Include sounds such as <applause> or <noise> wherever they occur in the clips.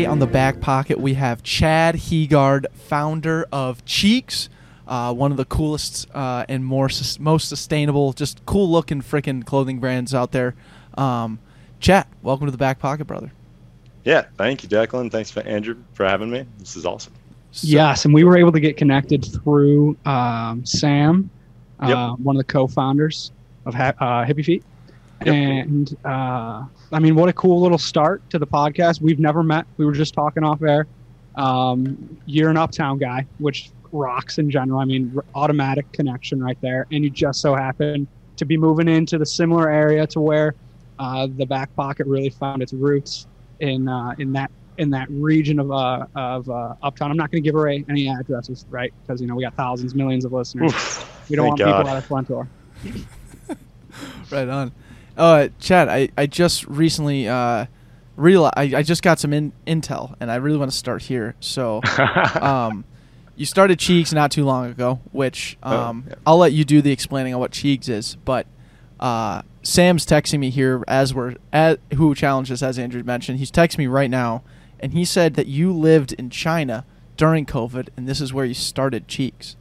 Today on the back pocket, we have Chad Heegaard, founder of Cheegs, uh, one of the coolest uh, and more sus- most sustainable, just cool looking freaking clothing brands out there. Um, Chad, welcome to the back pocket, brother. Yeah, thank you, Declan. Thanks for Andrew for having me. This is awesome. So, yes, and we were able to get connected through um, Sam, Yep. uh, one of the co-founders of ha- uh, Hippie Feet. Yep. And uh, I mean, what a cool little start to the podcast. We've never met. We were just talking off air. Um, you're an uptown guy, which rocks in general. I mean, r- automatic connection right there. And you just so happen to be moving into the similar area to where uh, the back pocket really found its roots in uh, in that in that region of uh, of uh, uptown. I'm not going to give away any addresses, right? Because you know we got thousands, millions of listeners. Oof, we don't want God. people out of front door. <laughs> Right on. Uh, Chad, I, I just recently uh, realized I, I just got some in, intel, and I really want to start here. So, <laughs> um, you started Cheegs not too long ago, which Oh, um, yeah. I'll let you do the explaining on what Cheegs is. But uh, Sam's texting me here as we're at who challenges as Andrew mentioned. He's texting me right now, and he said that you lived in China during COVID, and this is where you started Cheegs,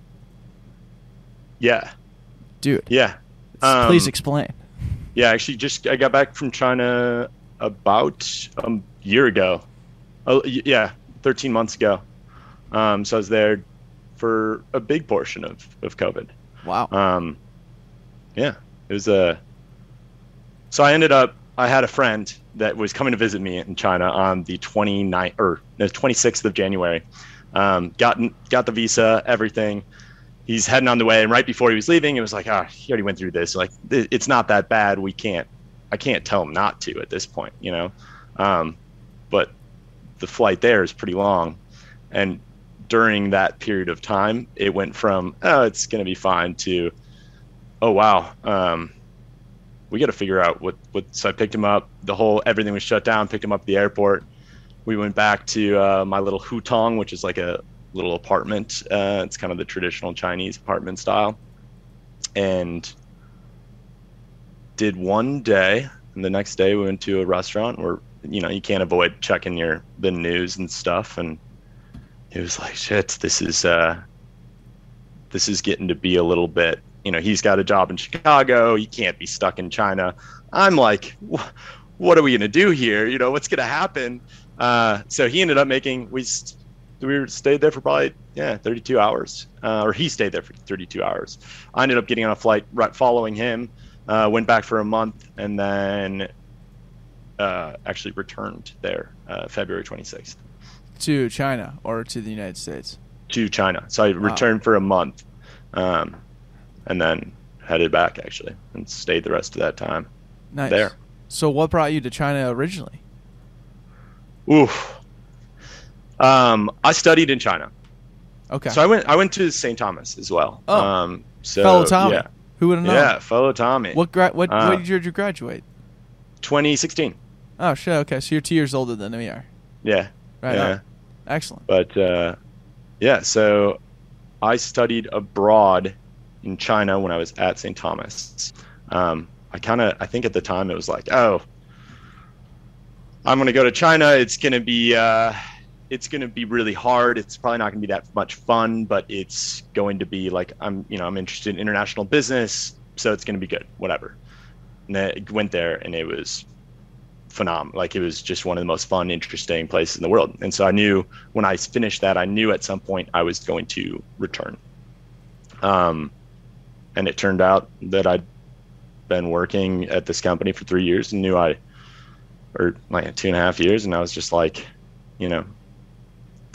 yeah, dude. yeah, please Um, explain. Yeah. Actually, just I got back from China about a year ago. Oh, yeah, 13 months ago. Um, so I was there for a big portion of of COVID. Wow. Um, yeah, it was a. So I ended up. I had a friend that was coming to visit me in China on the 29th or the 26th of January. Um, got got the visa, everything. He's heading on the way, and right before he was leaving, it was like, ah, he already went through this. Like, it's not that bad. We can't. I can't tell him not to at this point, you know. Um, but the flight there is pretty long, and during that period of time, it went from oh, it's gonna be fine to oh wow, um, we got to figure out what what. So I picked him up. The whole everything was shut down. Picked him up at the airport. We went back to uh, my little hutong, which is like a little apartment. Uh, it's kind of the traditional Chinese apartment style, and did one day. And the next day, we went to a restaurant where you know you can't avoid checking your the news and stuff and it was like shit this is uh this is getting to be a little bit you know he's got a job in chicago he can't be stuck in china i'm like "Wh- what are we to do here you know what's to happen uh so he ended up making we we stayed there for probably yeah 32 hours uh, or he stayed there for 32 hours i ended up getting on a flight right following him uh, went back for a month and then uh, actually returned there uh, February 26th To China or to the United States? to China. So I returned for a month, um, and then headed back actually and stayed the rest of that time Nice. there. So, what brought you to China originally? Oof. Um, I studied in China, Okay. so I went. I went to St. Thomas as well. Oh. um, so Fellow Tommy. Yeah, Who would have known? yeah, fellow Tommy. What gra- what Uh, what year did you graduate? 2016. Oh shit. Okay, so you're two years older than we are. Yeah, Right. yeah. on. Excellent. But uh, yeah, so I studied abroad in China when I was at St. Thomas. Um, I kind of, I think at the time it was like, oh, I'm going to go to China. It's going to be, uh, it's going to be really hard. It's probably not going to be that much fun, but it's going to be like, I'm, you know, I'm interested in international business, so it's going to be good, whatever. And I went there and it was phenomenal. Like it was just one of the most fun, interesting places in the world. And so I knew when I finished that, I knew at some point I was going to return. Um, and it turned out that I'd been working at this company for three years and knew I, or like two and a half years, and I was just like, you know,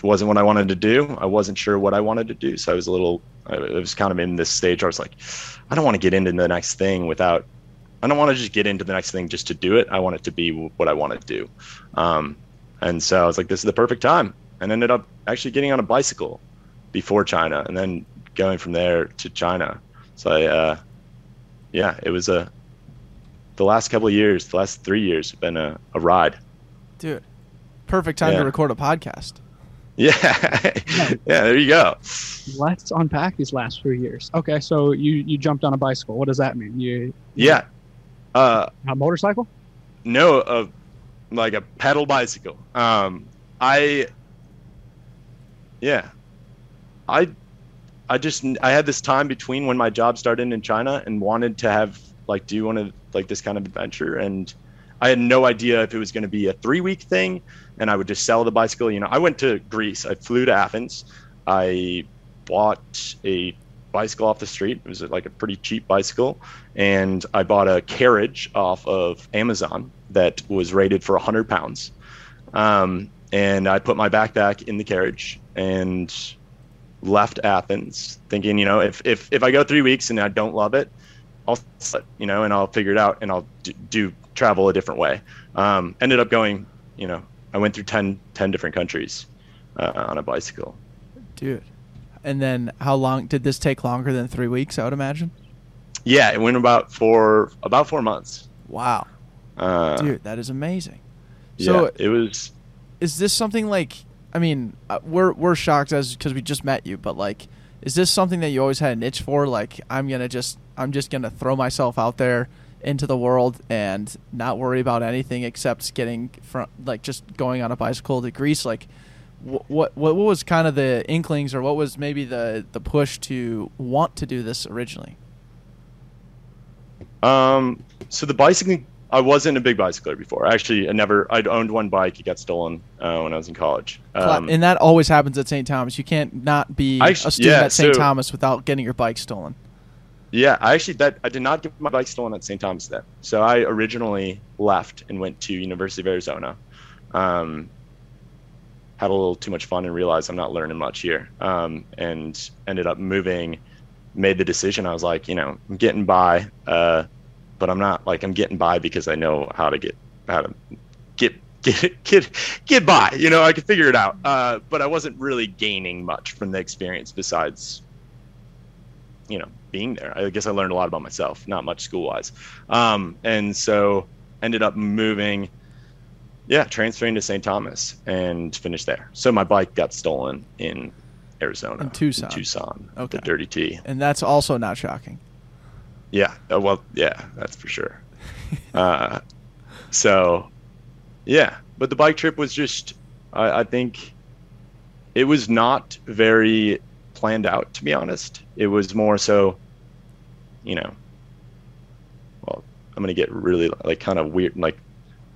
wasn't what I wanted to do. I wasn't sure what I wanted to do, so I was a little. I was kind of in this stage where I was like, I don't want to get into the next thing without I don't want to just get into the next thing just to do it. I want it to be what I want to do. Um, and so I was like, this is the perfect time. And ended up actually getting on a bicycle before China and then going from there to China. So I, uh, yeah, it was a, the last couple of years, the last three years have been a, a ride. Dude, perfect time Yeah. to record a podcast. Yeah. <laughs> yeah. There you go. Let's unpack these last few years. Okay, so you you jumped on a bicycle. What does that mean? You Yeah. Uh, a motorcycle? no, uh, like a pedal bicycle. Um, I yeah, I I just I had this time between when my job started in China and wanted to have like do one of like this kind of adventure and I had no idea if it was going to be a three week thing and I would just sell the bicycle. You know, I went to Greece. I flew to Athens. I bought a bicycle off the street. It was like a pretty cheap bicycle, and I bought a carriage off of Amazon that was rated for 100 pounds. Um, and I put my backpack in the carriage and left Athens, thinking, you know, if if if I go three weeks and I don't love it, I'll, you know, and I'll figure it out and I'll do, do travel a different way. Um, ended up going, you know, I went through 10, 10 different countries uh, on a bicycle. Dude. And then how long did this take longer than three weeks, I would imagine? Yeah, it went about four about four months. Wow. Uh, Dude, that is amazing. yeah, So it was is this something like I mean, uh, we're we're shocked as because we just met you, but like, is this something that you always had an itch for? Like, I'm gonna just I'm just gonna throw myself out there into the world and not worry about anything except getting from like just going on a bicycle to Greece. Like, what what what was kind of the inklings or what was maybe the the push to want to do this originally? Um, so the bicycling, I wasn't a big bicycler before. Actually, I never. I'd owned one bike. It got stolen uh, when I was in college. Um, and that always happens at St. Thomas. You can't not be I a student yeah, at St. so- Thomas without getting your bike stolen. Yeah, I actually that I did not get my bike stolen at St. Thomas then. So I originally left and went to University of Arizona. Um, had a little too much fun and realized I'm not learning much here. Um, and ended up moving. Made the decision. I was like, you know, I'm getting by, uh, but I'm not like I'm getting by because I know how to get how to get get get get by. You know, I could figure it out. Uh, but I wasn't really gaining much from the experience besides, you know, being there. I guess I learned a lot about myself, not much school wise. Um, and so ended up moving, yeah, transferring to St. Thomas and finished there. So my bike got stolen in Arizona, In Tucson. Tucson, Okay. the Dirty T. And that's also not shocking. Yeah. Uh, well, yeah, that's for sure. <laughs> uh, so, yeah, but the bike trip was just, I, I think, it was not very planned out. To be honest, it was more so, you know. Well, I'm gonna get really like kind of weird, like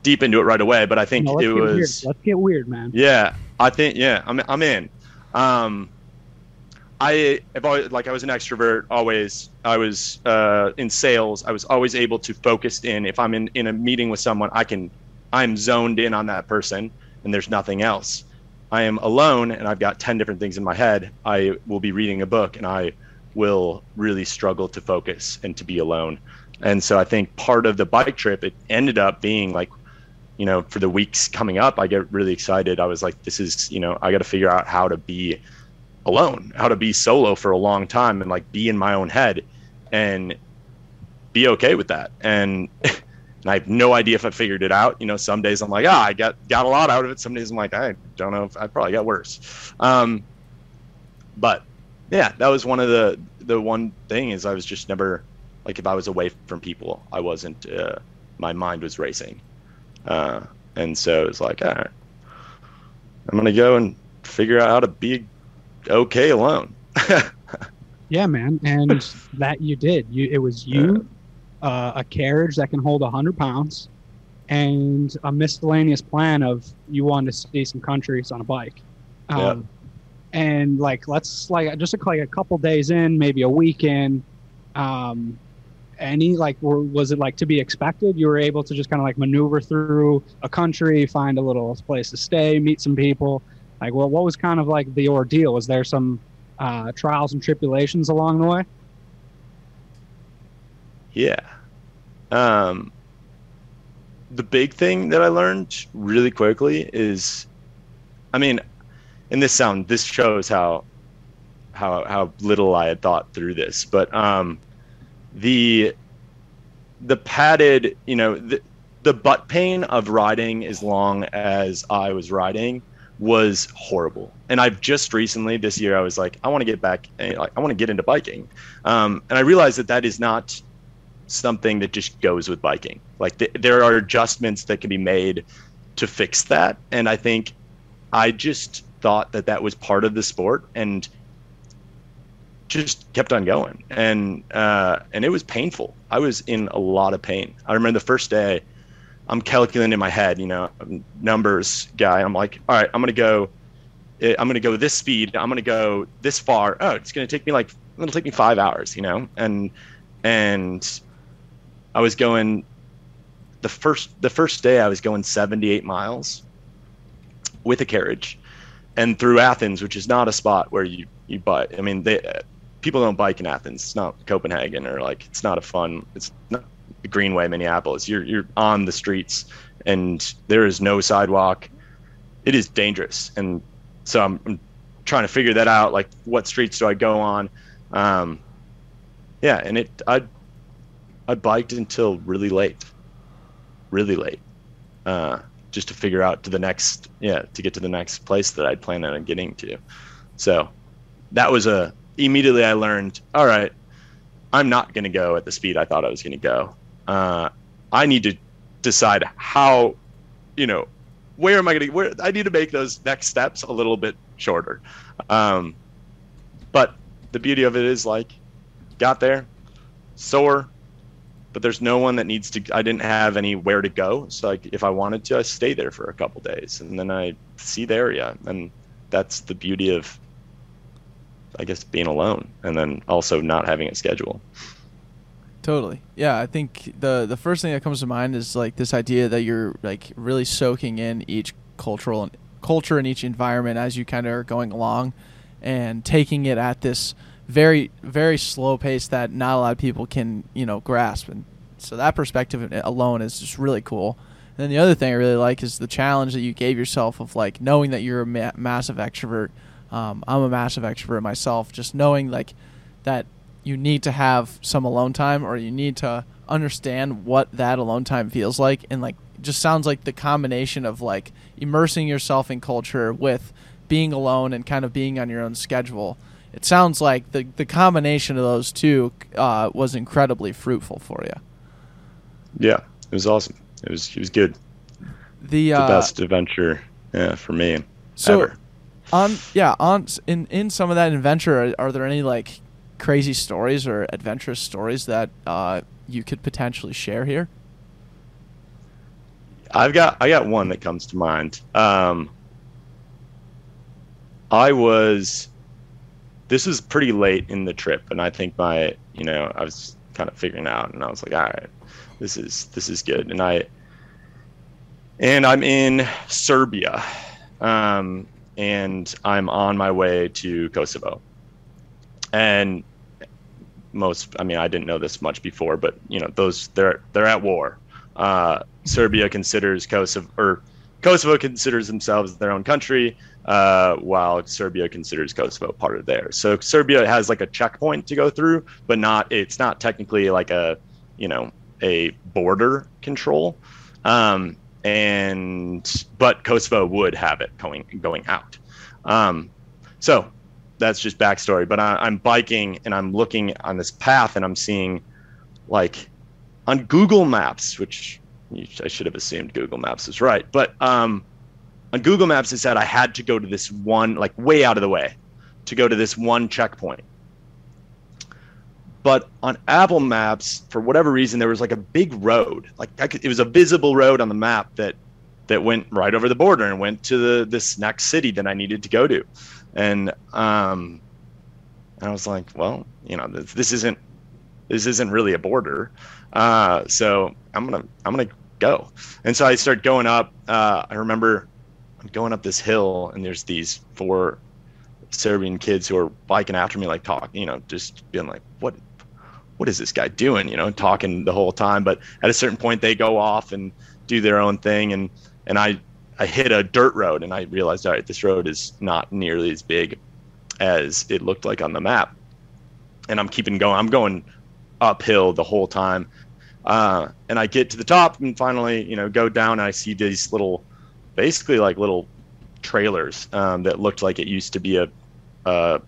deep into it right away. But I think No, it get weird. was. Let's get weird, man. Yeah, I think yeah, I'm I'm in. Um, I have always like I was an extrovert always. I was uh, in sales. I was always able to focus in. If I'm in in a meeting with someone, I can I'm zoned in on that person, and there's nothing else. I am alone, and I've got ten different things in my head. I will be reading a book, and I will really struggle to focus and to be alone. And so I think part of the bike trip, it ended up being like you know, for the weeks coming up, I get really excited. I was like, this is, you know, I got to figure out how to be alone, how to be solo for a long time and like be in my own head and be okay with that. And, <laughs> and I have no idea if I figured it out. You know, some days I'm like, ah, I got, got a lot out of it. Some days I'm like, I don't know if I probably got worse. Um, but yeah, that was one of the, the one thing is I was just never like, if I was away from people, I wasn't, uh, my mind was racing. Uh, and so it was like, all right, I'm gonna go and figure out how to be okay alone. <laughs> Yeah, man, and that you did. You it was you, uh, a carriage that can hold hundred pounds, and a miscellaneous plan of you want to see some countries on a bike. Um, And like, let's like just like a couple days in, maybe a week in. Um, any like, were, was it like to be expected? You were able to just kind of like maneuver through a country, find a little place to stay, meet some people. Like, well, what was kind of like the ordeal? Was there some uh, trials and tribulations along the way? Yeah. Um, the big thing that I learned really quickly is, I mean, and this sound this shows how how how little I had thought through this, but um, the the padded, you know, the, the butt pain of riding as long as I was riding was horrible. And I've just recently this year I was like, I want to get back, eh, like, I want to get into biking, um, and I realized that that is not something that just goes with biking. Like th- there are adjustments that can be made to fix that, and I think I just thought that that was part of the sport and just kept on going. And uh, and it was painful. I was in a lot of pain. I remember the first day, I'm calculating in my head, you know, numbers guy. I'm like, all right, I'm gonna go. eh, I'm gonna go this speed. I'm gonna go this far. Oh, it's gonna take me like it'll take me five hours, you know. And and I was going the first the first day I was going 78 miles with a carriage and through Athens, which is not a spot where you you bike. I mean, they people don't bike in Athens. It's not Copenhagen or like it's not a fun. It's not Greenway, Minneapolis. You're you're on the streets and there is no sidewalk. It is dangerous, and so I'm, I'm trying to figure that out. Like, what streets do I go on? Um, yeah, and it I I biked until really late, really late, uh, just to figure out to the next yeah to get to the next place that I'd planned on getting to. So that was a immediately I learned. All right, I'm not going to go at the speed I thought I was going to go. Uh, I need to decide how, you know, where am I going to? Where I need to make those next steps a little bit shorter. Um, but the beauty of it is like, got there, sore, but there's no one that needs to. I didn't have anywhere to go, so like if I wanted to, I stay there for a couple days, and then I see the area, and that's the beauty of I guess being alone and then also not having a schedule. Totally. Yeah, I think the the first thing that comes to mind is like this idea that you're like really soaking in each cultural and culture in each environment as you kind of are going along and taking it at this very very slow pace that not a lot of people can, you know, grasp and so that perspective alone is just really cool. And then the other thing I really like is the challenge that you gave yourself of like knowing that you're a ma- massive extrovert. Um, I'm a massive extrovert myself. Just knowing like that you need to have some alone time or you need to understand what that alone time feels like and like just sounds like the combination of like immersing yourself in culture with being alone and kind of being on your own schedule it sounds like the the combination of those two uh, was incredibly fruitful for you Yeah, it was awesome. It was it was good. the, The uh, best adventure, yeah, for me so ever. on yeah on in in some of that adventure are, are there any like crazy stories or adventurous stories that uh, you could potentially share here I've got I got one that comes to mind. Um, I was this was pretty late in the trip, and I think my you know I was kind of figuring out, and I was like, all right, this is this is good, and I and I'm in Serbia, um, and I'm on my way to Kosovo, and most I mean I didn't know this much before, but you know those they're they're at war. Uh, Serbia considers Kosovo or Kosovo considers themselves their own country, uh, while Serbia considers Kosovo part of theirs. So Serbia has like a checkpoint to go through, but not it's not technically like a you know a border control. Um, and but Kosovo would have it going going out. Um, so that's just backstory. But I, I'm biking and I'm looking on this path and I'm seeing like on Google Maps, which I should have assumed Google Maps is right, but um, on Google Maps it said I had to go to this one, like way out of the way, to go to this one checkpoint. But on Apple Maps, for whatever reason, there was like a big road, like could, it was a visible road on the map that that went right over the border and went to the this next city that I needed to go to, and um, and I was like, well, you know, this, this isn't this isn't really a border, uh, so I'm gonna I'm gonna go. And so I start going up. Uh, I remember I'm going up this hill, and there's these four Serbian kids who are biking after me, like talking, you know, just being like, what what is this guy doing? You know, talking the whole time. But at a certain point, they go off and do their own thing, and and I I hit a dirt road, and I realized, all right, this road is not nearly as big as it looked like on the map. And I'm keeping going. I'm going uphill the whole time. Uh, and I get to the top and finally, you know, go down and I see these little, basically like little trailers um, that looked like it used to be a, a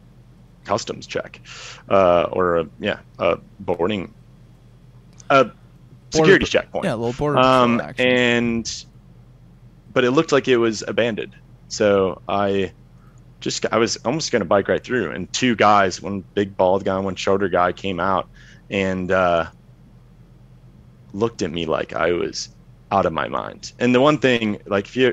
customs check uh, or a, yeah, a boarding, a security checkpoint. yeah a little border Um, patrol and, but it looked like it was abandoned. So I just I was almost going to bike right through, and two guys, one big bald guy, one shorter guy, came out and uh, looked at me like I was out of my mind. And the one thing, like if you're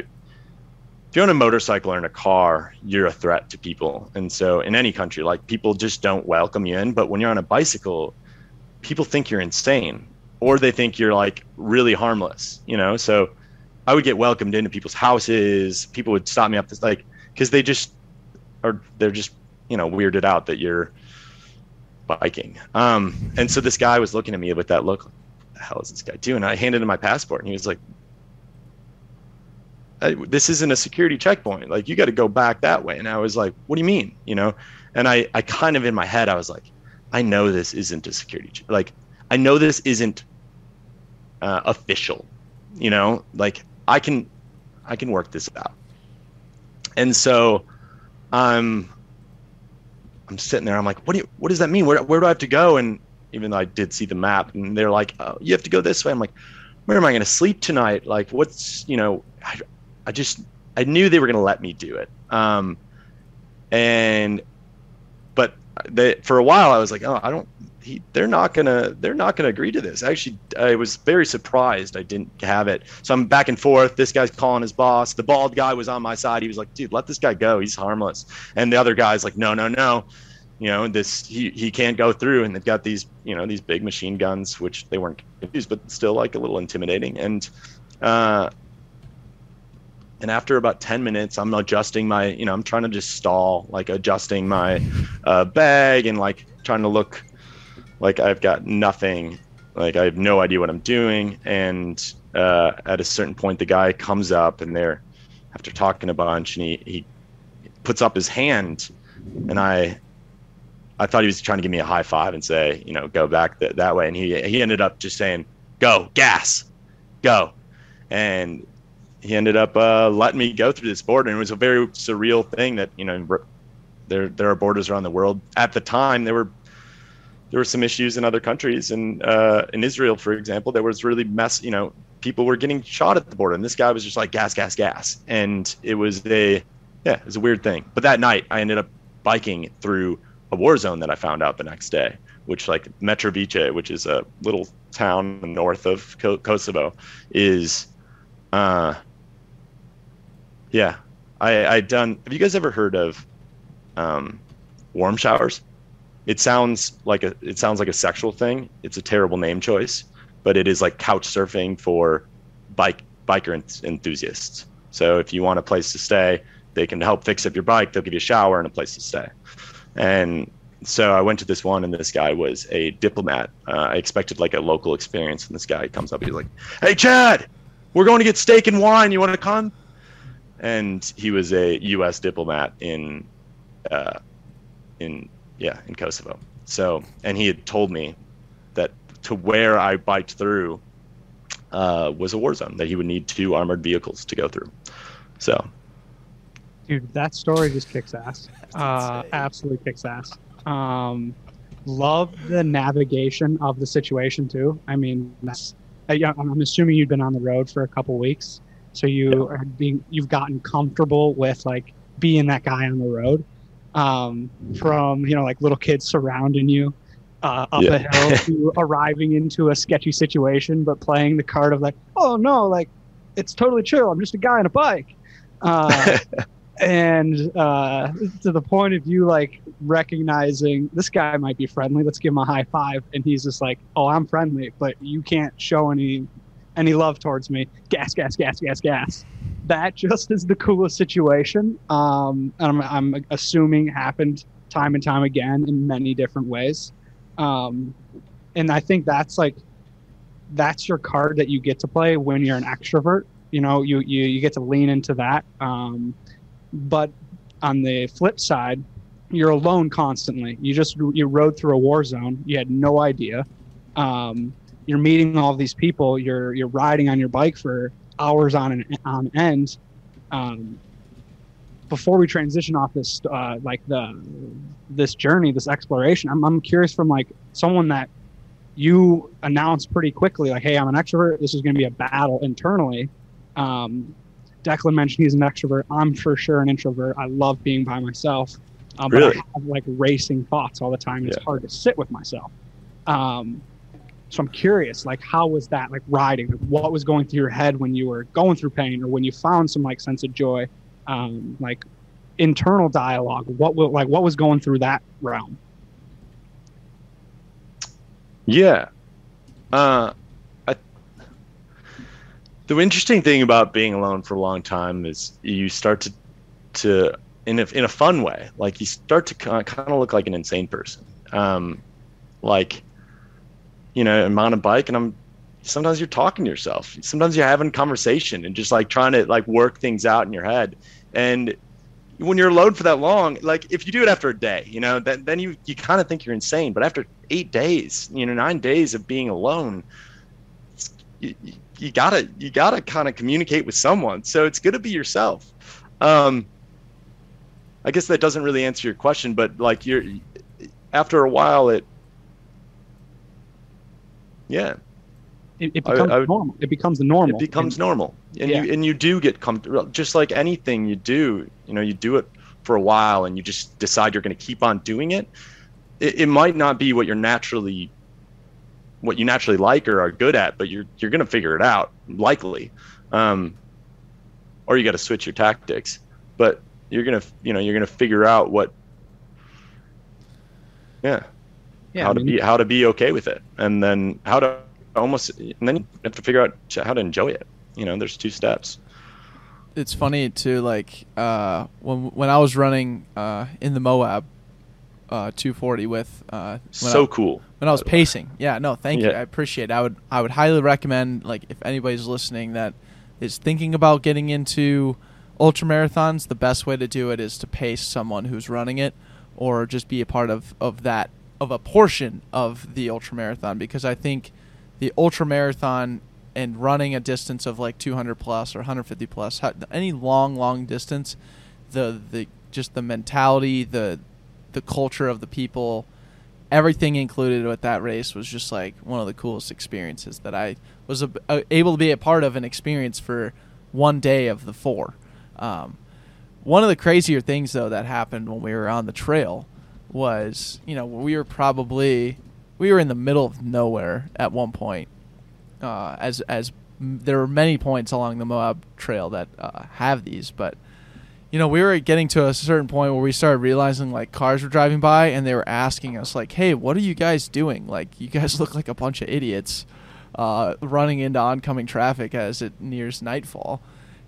if you're on a motorcycle or in a car, you're a threat to people. And so in any country, like people just don't welcome you in. But when you're on a bicycle, people think you're insane or they think you're like really harmless, you know? So I would get welcomed into people's houses. People would stop me up this like because they just are they're just, you know, weirded out that you're biking. Um, and so this guy was looking at me with that look, the hell is this guy doing? And I handed him my passport and he was like, this isn't a security checkpoint. Like you got to go back that way. And I was like, what do you mean? You know? And I, I kind of in my head, I was like, I know this isn't a security, che- like I know this isn't uh, official, you know, like I can, I can work this out. And so I'm, I'm sitting there. I'm like, what do you, what does that mean? Where, where do I have to go? And even though I did see the map and they're like, oh, you have to go this way. I'm like, where am I going to sleep tonight? Like, what's, you know, I, I just, I knew they were going to let me do it. Um, and, but they, for a while I was like, oh, I don't, he, they're not gonna, they're not gonna agree to this. Actually, I was very surprised I didn't have it. So I'm back and forth. This guy's calling his boss. The bald guy was on my side. He was like, dude, let this guy go. He's harmless. And the other guy's like, no, no, no you know this he, he can't go through and they've got these you know these big machine guns which they weren't used but still like a little intimidating. And uh and after about 10 minutes i'm adjusting my you know i'm trying to just stall like adjusting my uh, bag and like trying to look like i've got nothing. Like i have no idea what i'm doing. And uh, at a certain point the guy comes up and they're after talking a bunch and he, he puts up his hand and i I thought he was trying to give me a high five and say, you know, go back th- that way. And he he ended up just saying, "Go, gas, go," and he ended up uh, letting me go through this border. And it was a very surreal thing that you know, there there are borders around the world. At the time, there were there were some issues in other countries, and uh, in Israel, for example, there was really mess. You know, people were getting shot at the border, and this guy was just like gas, gas, gas, and it was a yeah, it was a weird thing. But that night, I ended up biking through a war zone that I found out the next day, which like Mitrovica, which is a little town north of Kosovo, is, uh, yeah, I I done. Have you guys ever heard of, um, warm showers? It sounds like a it sounds like a sexual thing. It's a terrible name choice, but it is like couch surfing for bike biker enthusiasts. So if you want a place to stay, they can help fix up your bike. They'll give you a shower and a place to stay. And so I went to this one, and this guy was a diplomat. Uh, I expected like a local experience, and this guy comes up. He's like, "Hey, Chad, we're going to get steak and wine. You want to come?" And he was a U.S. diplomat in, uh, in yeah, in Kosovo. So, and he had told me that to where I biked through uh, was a war zone that he would need two armored vehicles to go through. So, dude, that story just kicks ass. <laughs> Uh, absolutely kicks ass. Um, love the navigation of the situation too. I mean, that's, I'm assuming you've been on the road for a couple weeks, so you are being you've gotten comfortable with like being that guy on the road. Um, from you know like little kids surrounding you uh, up yeah. a hill <laughs> to arriving into a sketchy situation, but playing the card of like, oh no, like it's totally chill. I'm just a guy on a bike. <laughs> Uh, and uh, to the point of you like recognizing this guy might be friendly let's give him a high five and he's just like oh i'm friendly but you can't show any any love towards me. Gas gas gas gas gas. That just is the coolest situation um, I'm, I'm assuming happened time and time again in many different ways. Um, and i think that's like that's your card that you get to play when you're an extrovert. You know you you, you get to lean into that. Um, but on the flip side, you're alone constantly. You just you rode through a war zone. You had no idea. Um, you're meeting all these people. You're you're riding on your bike for hours on an, on end. Um, before we transition off this uh, like the this journey, this exploration, I'm I'm curious from like someone that you announced pretty quickly, like, hey, I'm an extrovert. This is going to be a battle internally. Um, Declan mentioned he's an extrovert. I'm for sure an introvert. I love being by myself. Um, But Really? I have like racing thoughts all the time. It's Yeah. hard to sit with myself. Um, so I'm curious, like, how was that like riding? Like, what was going through your head when you were going through pain, or when you found some like sense of joy? Um, like internal dialogue. What will like what was going through that realm? Yeah. Uh, the interesting thing about being alone for a long time is you start to, to in a, in a fun way, like you start to kind of look like an insane person. Um, like, you know, I'm on a bike and I'm, sometimes you're talking to yourself. Sometimes you're having conversation and just like trying to like work things out in your head. And when you're alone for that long, like if you do it after a day, you know, then then you you kind of think you're insane. But after eight days, you know, nine days of being alone, you- gotta you gotta kind of communicate with someone. So it's good to be yourself. Um, I guess that doesn't really answer your question, but like you're after a while, it yeah, It, it becomes I would- normal. It becomes normal. it becomes And- normal and Yeah. you and you do get comfortable just like anything you do you know you do it for a while and you just decide you're going to keep on doing it. it it might not be what you're naturally what you naturally like or are good at but you're you're going to figure it out likely. Um or you got to switch your tactics. But you're going to you know you're going to figure out what yeah yeah, how I to be how to be okay with it. And then how to almost and then you have to figure out how to enjoy it. You know there's two steps. It's funny too. Like uh, when when I was running uh, in the Moab uh, 240 with uh, so I, cool when I was by the way. pacing. Yeah, no, thank you. I appreciate. it. I would I would highly recommend like if anybody's listening that is thinking about getting into ultra marathons, the best way to do it is to pace someone who's running it or just be a part of of that of a portion of the ultra marathon because I think the ultra marathon and running a distance of like 200 plus or 150 plus any long long distance the the just the mentality the the culture of the people everything included with that race was just like one of the coolest experiences that I was a, a- able to be a part of and experience for one day of the four. Um, one of the crazier things though that happened when we were on the trail was you know we were probably we were in the middle of nowhere at one point uh, as as there were many points along the Moab Trail that uh, have these, but you know we were getting to a certain point where we started realizing like cars were driving by and they were asking us like, "Hey, what are you guys doing? Like, you guys <laughs> look like a bunch of idiots uh, running into oncoming traffic as it nears nightfall."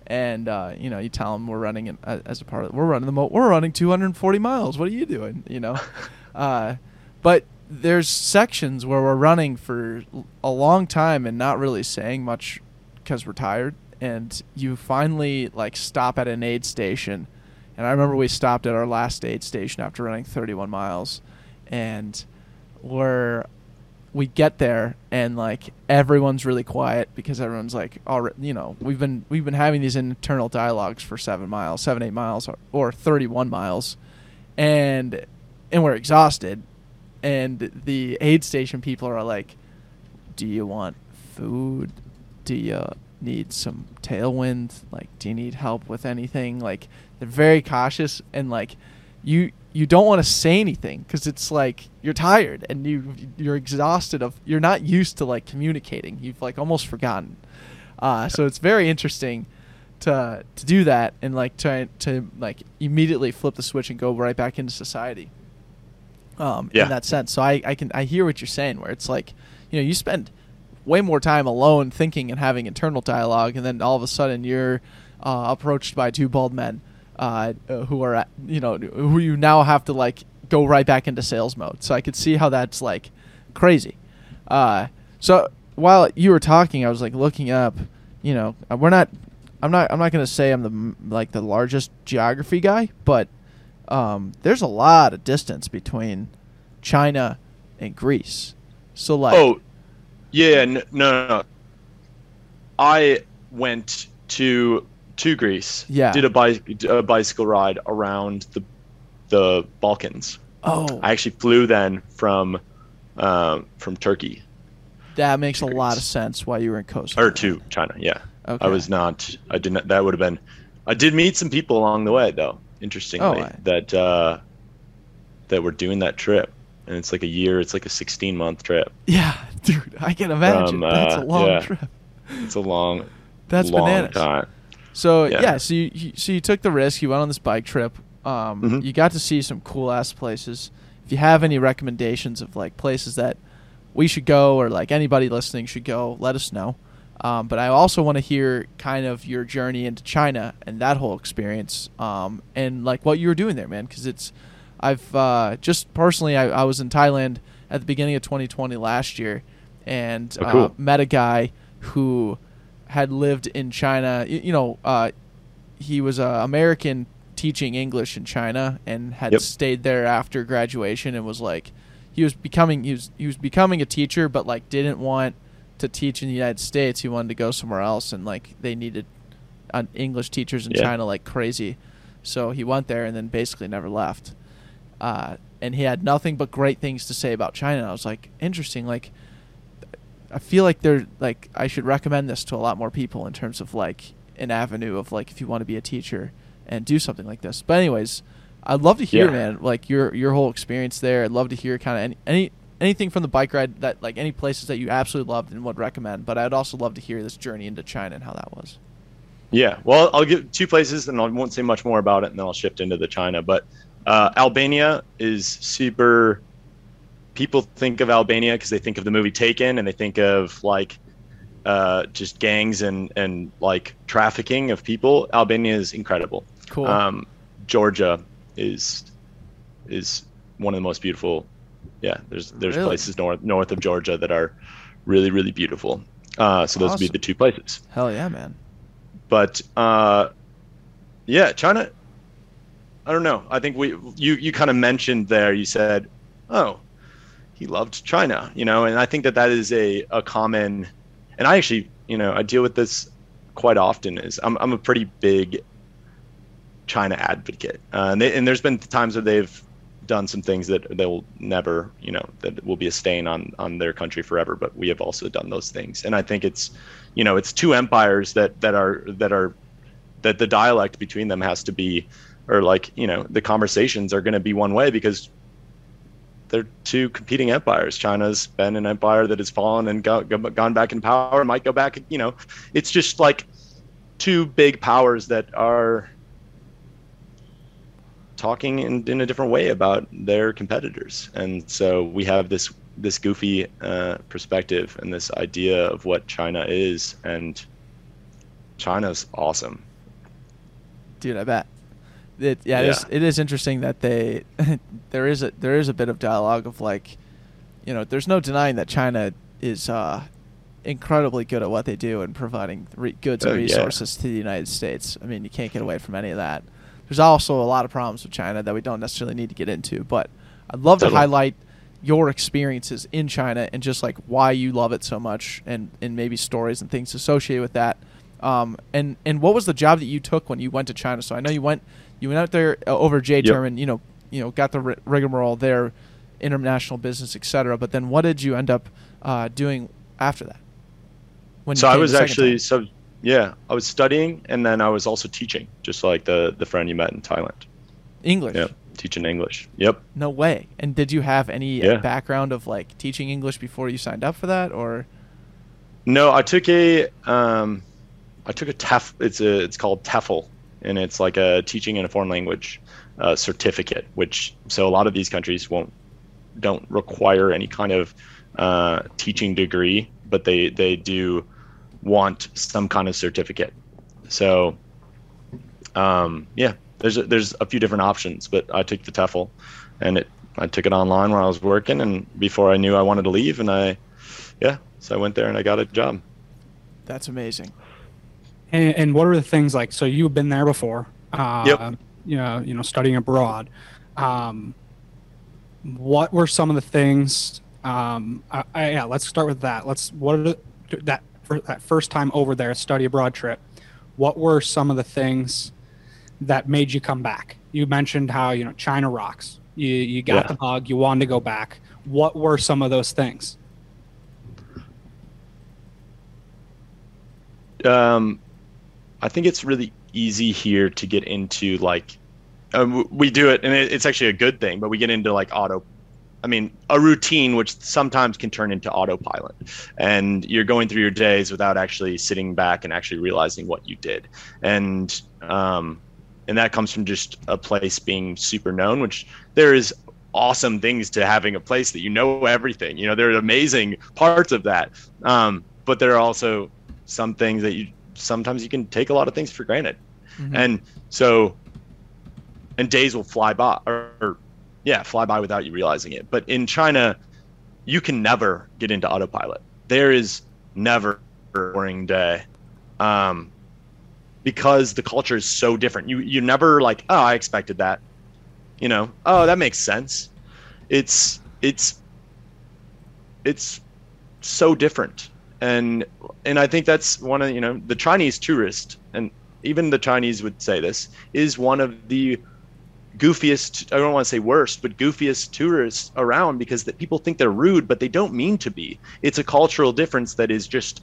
And uh, you know, you tell them we're running in, uh, as a part of we're running the mo- we're running 240 miles. What are you doing? You know, <laughs> uh, but there's sections where we're running for a long time and not really saying much because we're tired and you finally like stop at an aid station. And i remember we stopped at our last aid station after running 31 miles and we're we get there and like everyone's really quiet because everyone's like already you know we've been we've been having these internal dialogues for seven miles seven eight miles or, or 31 miles. And and we're exhausted. And the aid station people are like do you want food? Do you need some tailwind like do you need help with anything like they're very cautious and like you you don't want to say anything because it's like you're tired and you you're exhausted of you're not used to like communicating you've like almost forgotten uh, so it's very interesting to to do that and like try to like immediately flip the switch and go right back into society um, Yeah. in that sense. So I, I can I hear what you're saying where it's like, you know, you spend way more time alone thinking and having internal dialogue, and then all of a sudden you're uh, approached by two bald men uh, who are at, you know who you now have to like go right back into sales mode. So I could see how that's like crazy. Uh, so while you were talking, I was like looking up. You know, we're not. I'm not. I'm not gonna say I'm the like the largest geography guy, but um, there's a lot of distance between China and Greece. So like, oh yeah no, no no i went to to greece Yeah. did a, bi- a bicycle ride around the the balkans oh, i actually flew then from um, from turkey that makes a to lot of sense why you were in Costa. or to china yeah Okay. I was not. I didn't. That would have been. I did meet some people along the way, though. Interestingly, Oh, I- that uh, that were doing that trip, and it's like a year. It's like a 16 month trip. Yeah, dude, I can imagine. From, That's a uh, long yeah. trip. It's a long, That's long bananas. time. So yeah. Yeah. so you, so you took the risk. You went on this bike trip. Um, Mhm. You got to see some cool ass places. If you have any recommendations of like places that we should go or like anybody listening should go, let us know. Um, but I also want to hear kind of your journey into China and that whole experience, um, and like what you were doing there, man. Because it's, I've uh, just personally, I, I was in Thailand at the beginning of 2020 last year, and Oh, uh, met a guy who had lived in China. You, you know, uh, he was an American teaching English in China and had Yep. stayed there after graduation and was like, he was becoming he was he was becoming a teacher, but like didn't want to teach in the United States. He wanted to go somewhere else, and like they needed uh, English teachers in Yeah. China like crazy. So he went there and then basically never left. Uh, and he had nothing but great things to say about China. And I was like, interesting. Like, I feel like they're like I should recommend this to a lot more people in terms of like an avenue of like if you want to be a teacher and do something like this. But anyways, I'd love to hear, Yeah. man, like your your whole experience there. I'd love to hear kind of any, any anything from the bike ride that like any places that you absolutely loved and would recommend. But I'd also love to hear this journey into China and how that was. Yeah, well, I'll give two places, and I won't say much more about it, and then I'll shift into the China. But uh, Albania is super. People think of Albania because they think of the movie Taken, and they think of like uh, just gangs and and like trafficking of people. Albania is incredible. Cool. Um, Georgia is is one of the most beautiful. Yeah, there's there's Really? places north north of Georgia that are really really beautiful. Uh, so those would be the two places Hell yeah, man. but uh, yeah, China. I don't know. I think we you you kind of mentioned there. You said, "Oh, he loved China," you know, and I think that that is a a common. And I actually, you know, I deal with this quite often. Is I'm I'm a pretty big China advocate, uh, and they, and there's been times where they've done some things that they will never, you know, that will be a stain on on their country forever. But we have also done those things, and I think it's, you know, it's two empires that that are that are that the dialect between them has to be, or like you know, the conversations are going to be one way because they're two competing empires. China's been an empire that has fallen and go, go, gone back in power, might go back. You know, it's just like two big powers that are talking in, in a different way about their competitors and so we have this this goofy uh, perspective and this idea of what china is and china's awesome Dude, I bet. It, yeah, It, is, Yeah. it is interesting that they <laughs> there is a there is a bit of dialogue of like, you know, there's no denying that China is uh, incredibly good at what they do and providing re- goods and Oh, yeah. resources to the United States. I mean, you can't get away from any of that. There's also a lot of problems with China that we don't necessarily need to get into, but I'd love to highlight your experiences in China and just like why you love it so much and and maybe stories and things associated with that. Um, and and what was the job that you took when you went to China? So I know you went you went out there uh, over J term and you know you know got the ri- rigmarole there, international business, etc. But then what did you end up uh, doing after that? When so i was actually time? so yeah i was studying and then i was also teaching just like the the friend you met in thailand English. yeah teaching english yep No way. And did you have any Yeah. background of like teaching English before you signed up for that, or No, I took a um, I took a TEF. It's a it's called TEFL, and it's like a teaching in a foreign language uh, certificate. Which so a lot of these countries won't don't require any kind of uh, teaching degree, but they they do want some kind of certificate. So um, yeah, there's a, there's a few different options, but I took the TEFL, and it I took it online while I was working, and before I knew I wanted to leave, and I yeah, so I went there and I got a job. that's amazing. And, and what are the things like? So you've been there before. Uh, Yep. You know, you know, studying abroad. Um, what were some of the things? Um, I, I, yeah, let's start with that. Let's what are the, that for that first time over there, study abroad trip. What were some of the things that made you come back? You mentioned how you know China rocks. You you got Yeah. the bug. You wanted to go back. What were some of those things? um, I think it's really easy here to get into like um, we do it, and it's actually a good thing. But we get into like auto, I mean, a routine which sometimes can turn into autopilot, and you're going through your days without actually sitting back and actually realizing what you did, and um, and that comes from just a place being super known, which there is awesome things to having a place that you know everything. You know, there are amazing parts of that, um, but there are also some things that you sometimes you can take a lot of things for granted, mm-hmm. and so and days will fly by or, or yeah, fly by without you realizing it. But in China, you can never get into autopilot. There is never a boring day. Um, because the culture is so different. You you never like, oh, I expected that. You know, oh, that makes sense. It's it's it's so different. And and I think that's one of, you know, the Chinese tourist and even the Chinese would say this is one of the goofiest i don't want to say worst but goofiest tourists around because that people think they're rude but they don't mean to be. It's a cultural difference that is just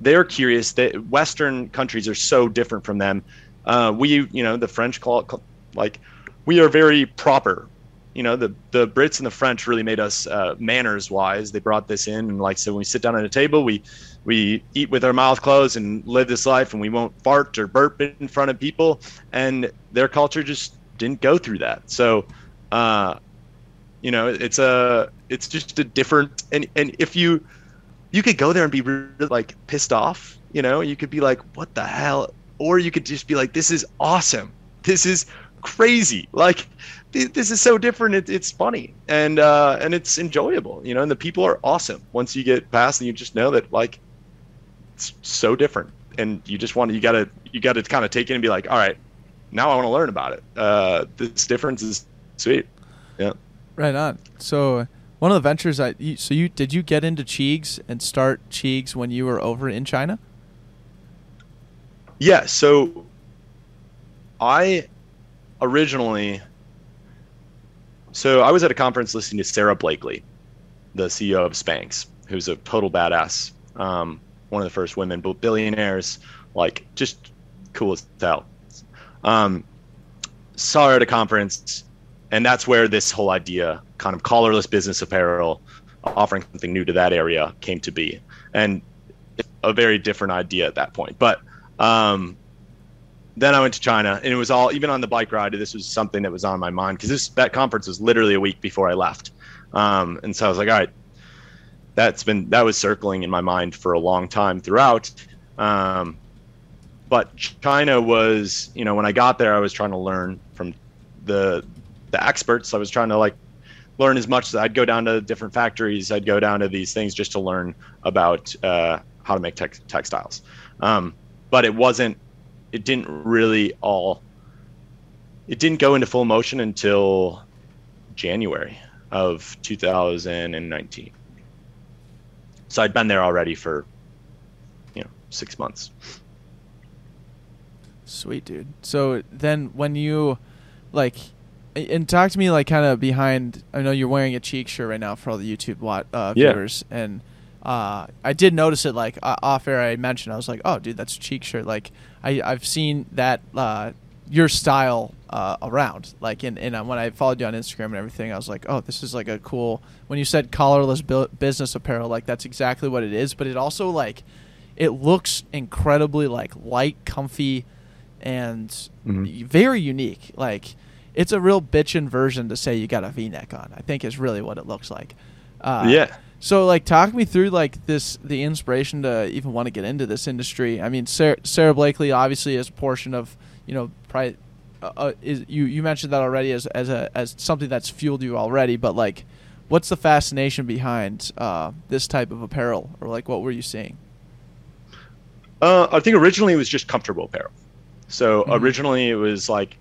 they're curious. That western countries are so different from them. Uh, we you know the french call it like we are very proper you know the the brits and the french really made us uh, manners wise. They brought this in and like so when we sit down at a table we we eat with our mouth closed and live this life and we won't fart or burp in front of people. And their culture just didn't go through that. So, uh, you know, it's a it's just a different and and if you you could go there and be really like pissed off, you know, you could be like, what the hell, or you could just be like, this is awesome, this is crazy, like this is so different. It, it's funny and uh, and it's enjoyable, you know, and the people are awesome. Once you get past, and you just know that like it's so different, and you just want to you gotta you gotta kind of take it and be like, all right, now I want to learn about it. Uh, this difference is sweet. Yeah. Right on. So one of the ventures I so you did you get into Cheegs and start Cheegs when you were over in China? Yeah. So I originally so I was at a conference listening to Sara Blakely, the CEO of Spanx, who's a total badass. Um, one of the first women billionaires, like just cool as hell um, saw her at a conference, and that's where this whole idea, kind of collarless business apparel, offering something new to that area, came to be, and a very different idea at that point. But um, then I went to China, and it was all even on the bike ride. This was something that was on my mind because this that conference was literally a week before I left, um, and so I was like, all right, that's been that was circling in my mind for a long time throughout. Um, but China was, you know, when I got there, I was trying to learn from the the experts. I was trying to like learn as much. As I'd go down to different factories. I'd go down to these things just to learn about uh, how to make te- textiles. Um, but it wasn't. It didn't really all. It didn't go into full motion until January of 2019. So I'd been there already for, you know, six months. Sweet dude. So then when you like and talk to me like kind of behind I know you're wearing a Cheegs shirt right now for all the YouTube uh, viewers yeah. and uh, I did notice it like uh, off air I mentioned I was like oh dude that's a Cheegs shirt like I I've seen that uh, your style uh, around like and, and uh, when I followed you on Instagram and everything I was like oh this is like a cool when you said collarless business apparel like that's exactly what it is but it also like it looks incredibly like light comfy and mm-hmm. very unique. Like it's a real bitchin' version to say you got a V-neck on. I think is really what it looks like. Uh, yeah. So like, talk me through like this, the inspiration to even want to get into this industry. I mean, Sarah, Sara Blakely obviously is a portion of you know, probably, uh, uh, is you you mentioned that already as as a as something that's fueled you already, but like, what's the fascination behind uh, this type of apparel, or like, what were you seeing? Uh, I think originally it was just comfortable apparel. So mm-hmm. originally it was like,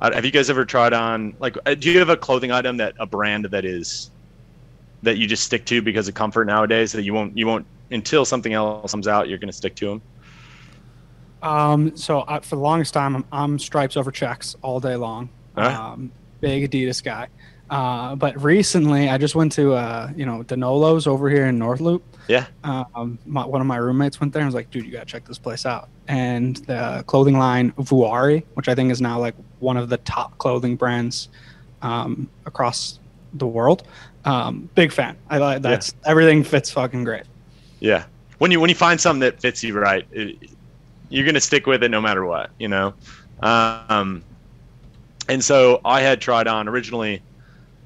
have you guys ever tried on like? Uh, do you have a clothing item that a brand that is that you just stick to because of comfort nowadays that you won't you won't until something else comes out you're going to stick to them? Um, so I, for the longest time, I'm, I'm, stripes over checks all day long. Um, big Adidas guy. Uh, but recently, I just went to uh, you know Danolo's over here in North Loop. Yeah. Um, my, one of my roommates went there and was like, "Dude, you gotta check this place out." And the clothing line Vuori, which I think is now like one of the top clothing brands um, across the world. Um, big fan. I like that's everything fits fucking great. Yeah. When you when you find something that fits you right, it, you're gonna stick with it no matter what. You know. Um, and so I had tried on originally.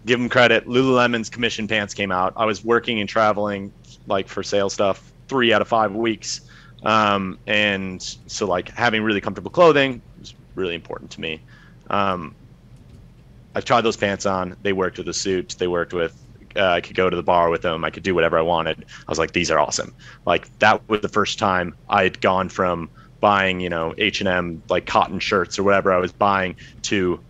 Give them credit. Lululemon's commission pants came out. I was working and traveling like for sale stuff three out of five weeks, um, and so like having really comfortable clothing was really important to me. Um, I tried those pants on. They worked with the suit. They worked with. Uh, I could go to the bar with them. I could do whatever I wanted. I was like, these are awesome. Like that was the first time I had gone from buying, you know, H and M like cotton shirts or whatever I was buying to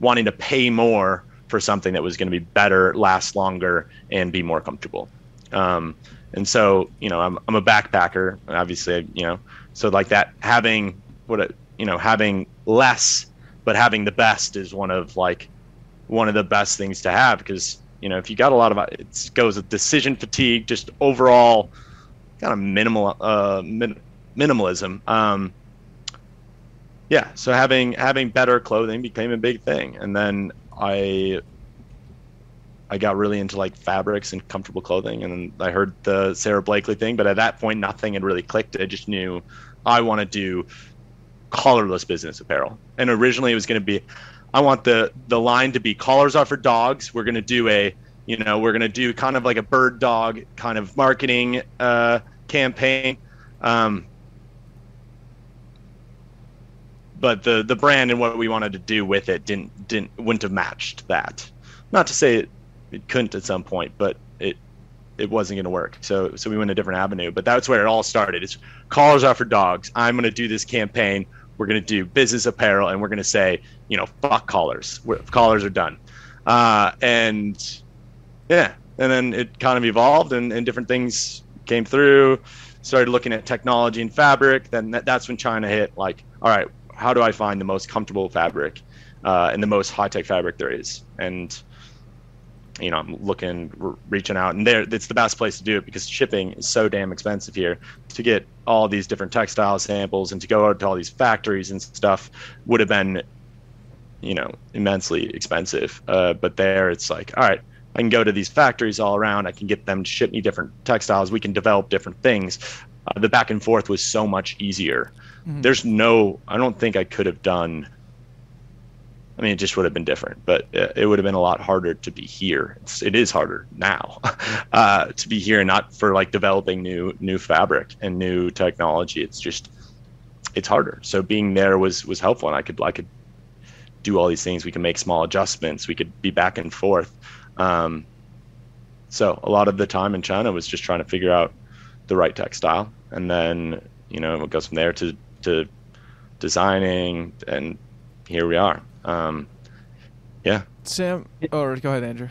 wanting to pay more for something that was going to be better, last longer, and be more comfortable. Um, and so, you know, I'm, I'm a backpacker, obviously, you know, so like that having what, a, you know, having less, but having the best is one of like one of the best things to have because, you know, if you got a lot of, it goes with decision fatigue, just overall kind of minimal, uh, min, minimalism. Um, yeah, so having having better clothing became a big thing, and then I I got really into like fabrics and comfortable clothing, and I heard the Sara Blakely thing, but at that point, nothing had really clicked. I just knew I want to do collarless business apparel, and originally it was going to be, I want the the line to be collars are for dogs. We're going to do a, you know, we're going to do kind of like a bird dog kind of marketing uh, campaign. Um, but the the brand and what we wanted to do with it didn't didn't wouldn't have matched that. Not to say it, it couldn't at some point, but it it wasn't going to work. So so we went a different avenue. But that's where it all started. It's collars are for dogs. I'm going to do this campaign. We're going to do business apparel, and we're going to say, you know, fuck collars. We're, collars are done. Uh, and yeah, and then it kind of evolved, and, and different things came through. Started looking at technology and fabric. Then that, that's when China hit. Like, all right, how do I find the most comfortable fabric uh, and the most high tech fabric there is? And you know, I'm looking, r- reaching out, and there, it's the best place to do it because shipping is so damn expensive here. To get all these different textile samples and to go out to all these factories and stuff would have been, you know, immensely expensive. Uh, but there, it's like, all right, I can go to these factories all around. I can get them to ship me different textiles. We can develop different things. Uh, the back and forth was so much easier. Mm-hmm. There's no, I don't think I could have done. I mean, it just would have been different, but it, it would have been a lot harder to be here. It's, it is harder now <laughs> uh, to be here, not for like developing new new fabric and new technology. It's just, it's harder. So being there was was helpful, and I could I could do all these things. We can make small adjustments. We could be back and forth. Um, so a lot of the time in China was just trying to figure out the right textile, and then you know it goes from there to to designing, and here we are. Um, yeah. Sam, or go ahead, Andrew.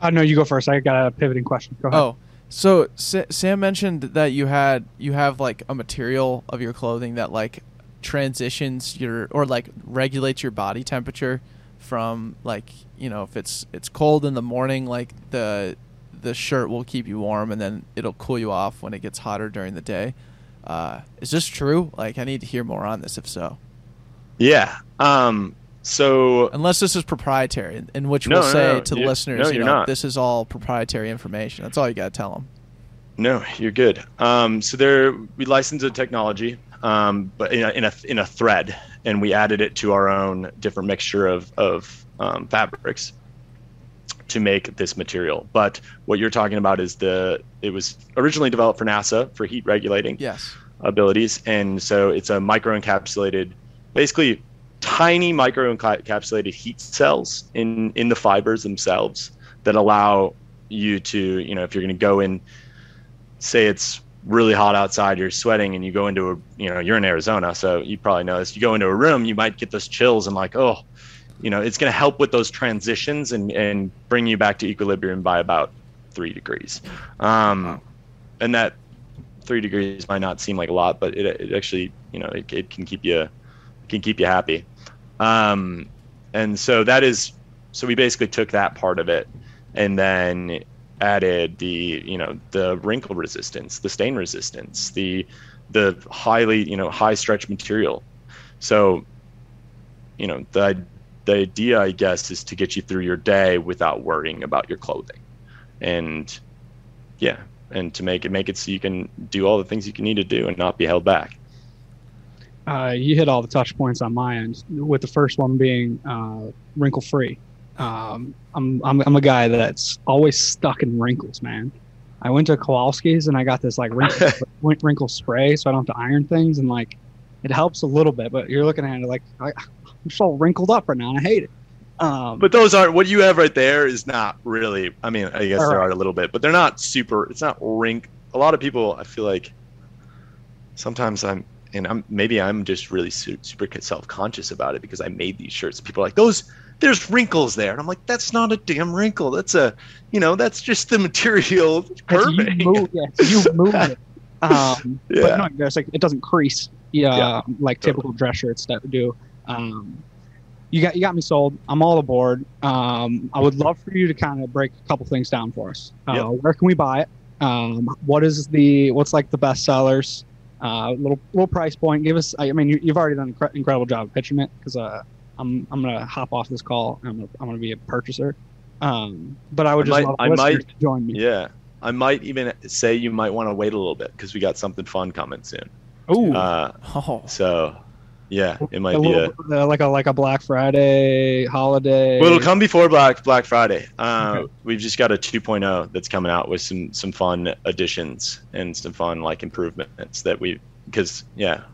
Uh, no, you go first. I got a pivoting question. Go ahead. Oh, so Sa- Sam mentioned that you had you have like a material of your clothing that like transitions your or like regulates your body temperature from like you know if it's it's cold in the morning like the the shirt will keep you warm and then it'll cool you off when it gets hotter during the day. Uh, is this true? Like, I need to hear more on this. If so, yeah. Um, so unless this is proprietary, in which No, we'll no, say no, to the listeners, you know, not. this is all proprietary information. That's all you got to tell them. No, you're good. Um, so there, we licensed the technology, um, but in a, in a in a thread, and we added it to our own different mixture of of um, fabrics to make this material. But what you're talking about is the it was originally developed for NASA for heat regulating Yes. abilities, and so it's a micro encapsulated, basically tiny microencapsulated heat cells in in the fibers themselves that allow you to you know if you're going to go in say it's really hot outside you're sweating and you go into a you know you're in arizona so you probably know this you go into a room you might get those chills and like oh you know it's going to help with those transitions and and bring you back to equilibrium by about three degrees um Wow. and that three degrees might not seem like a lot but it, it actually you know it, it can keep you can keep you happy um and so that is so we basically took that part of it and then added the you know the wrinkle resistance, the stain resistance, the the highly you know high stretch material. So you know the the idea I guess is to get you through your day without worrying about your clothing, and yeah, and to make it make it so you can do all the things you can need to do and not be held back. Uh, you hit all the touch points on my end, with the first one being uh, wrinkle free. Um, I'm, I'm I'm a guy that's always stuck in wrinkles, man. I went to Kowalski's and I got this like wrinkle, <laughs> wrinkle spray, so I don't have to iron things, and like it helps a little bit. But you're looking at it like I, I'm so wrinkled up right now, and I hate it. Um, But those aren't what you have right there is not really. I mean, I guess there right. are a little bit, but they're not super. It's not rink. A lot of people, I feel like, sometimes I'm, and I'm maybe I'm just really su- super self conscious about it because I made these shirts. People are like those. There's wrinkles there, and I'm like, that's not a damn wrinkle. That's a, you know, that's just the material <laughs> It's curving. You move, yeah, you move it. <laughs> Um, Yeah. But no, there's like it doesn't crease. Yeah, Yeah, like typical dress shirts that do. Um, you got you got me sold. I'm all aboard. Um, I would love for you to kind of break a couple things down for us. Uh, Yep. Where can we buy it? Um, what is the what's like the best sellers? Uh, little little price point. Give us. I mean, you, you've already done an incre- incredible job of pitching it because uh, I'm I'm gonna hop off this call. And I'm gonna, I'm gonna be a purchaser. Um, but I would I just might- love I might- to join me. Yeah, I might even say you might want to wait a little bit because we got something fun coming soon. Ooh. Uh, <laughs> Oh, so, yeah, it might a be a. little, uh, like a like a Black Friday holiday. Well, it'll come before Black Black Friday. Uh, Okay. We've just got a 2.0 that's coming out with some some fun additions and some fun like improvements that we because yeah,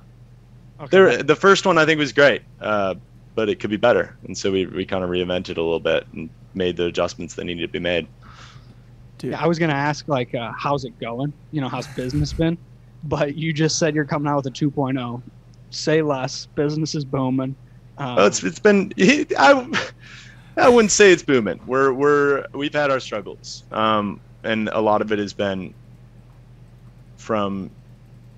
Okay. there the first one I think was great, uh, but it could be better, and so we we kind of reinvented a little bit and made the adjustments that needed to be made. dude. Yeah, I was gonna ask like, uh, how's it going? You know, how's business been? But you just said you're coming out with a 2.0. Say less. Business is booming. Um, Well, it's it's been I <laughs> I wouldn't say it's booming. We're we're we've had our struggles, um, and a lot of it has been from,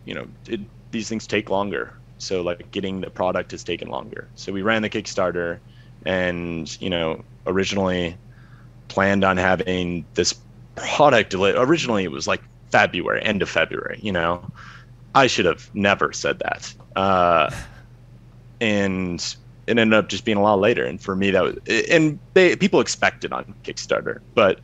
you know, it, these things take longer. So like getting the product has taken longer. So we ran the Kickstarter, and you know originally planned on having this product. Originally it was like February, end of February. You know, I should have never said that. Uh, and it ended up just being a lot later. And for me, that was and they people expect it on Kickstarter, but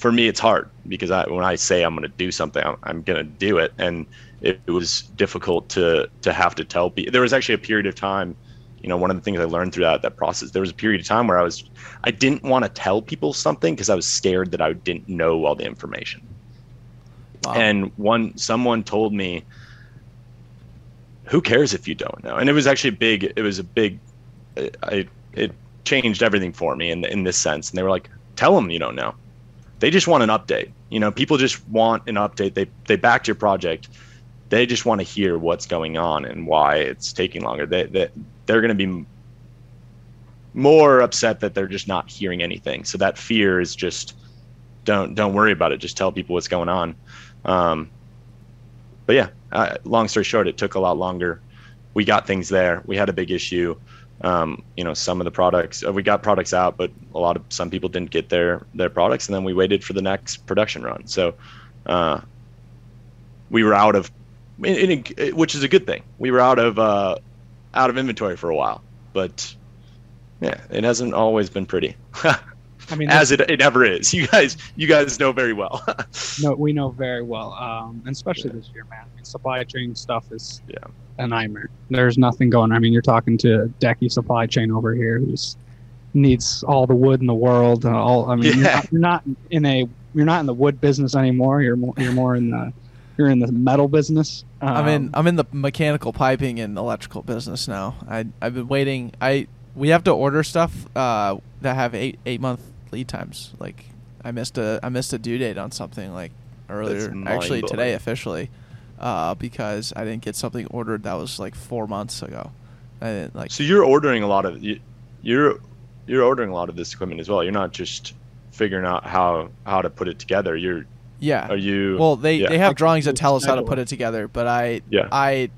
for me, it's hard because I when I say I'm going to do something, I'm, I'm going to do it, and it, it was difficult to to have to tell people. There was actually a period of time, you know, one of the things I learned through that that process. There was a period of time where I was, I didn't want to tell people something because I was scared that I didn't know all the information. Wow. And one someone told me, "Who cares if you don't know?" And it was actually a big. It was a big. I it changed everything for me in in this sense. And they were like, "Tell them you don't know." They just want an update. You know, people just want an update. They they backed your project. They just want to hear what's going on and why it's taking longer. They they they're going to be more upset that they're just not hearing anything. So that fear is just don't don't worry about it. Just tell people what's going on. Um, but yeah, uh, long story short, it took a lot longer. We got things there. We had a big issue. Um, you know, some of the products uh, we got products out, but a lot of some people didn't get their their products, and then we waited for the next production run. So uh, we were out of, which is a good thing. We were out of uh, out of inventory for a while, but yeah, it hasn't always been pretty. <laughs> I mean, as it, it ever is. <laughs> You guys, you guys know very well. <laughs> no, we know very well, um, and especially this year, man. I mean, supply chain stuff is Yeah. a nightmare. There's nothing going. I mean, you're talking to Decky Supply Chain over here, who's needs all the wood in the world. uh, All I mean, you're, not, you're not in a you're not in the wood business anymore. You're more you're more in the you're in the metal business. I'm in Um, I'm in the mechanical piping and electrical business now. I I've been waiting. I we have to order stuff uh, that have eight eight month lead times. Like I missed a I missed a due date on something like earlier actually today officially uh, because I didn't get something ordered that was like four months ago. I didn't like so you're ordering a lot of you, you're you're ordering a lot of this equipment as well. You're not just figuring out how how to put it together. You're yeah. are you Well, they, yeah. they have drawings that tell us how to put it together, but I Yeah. I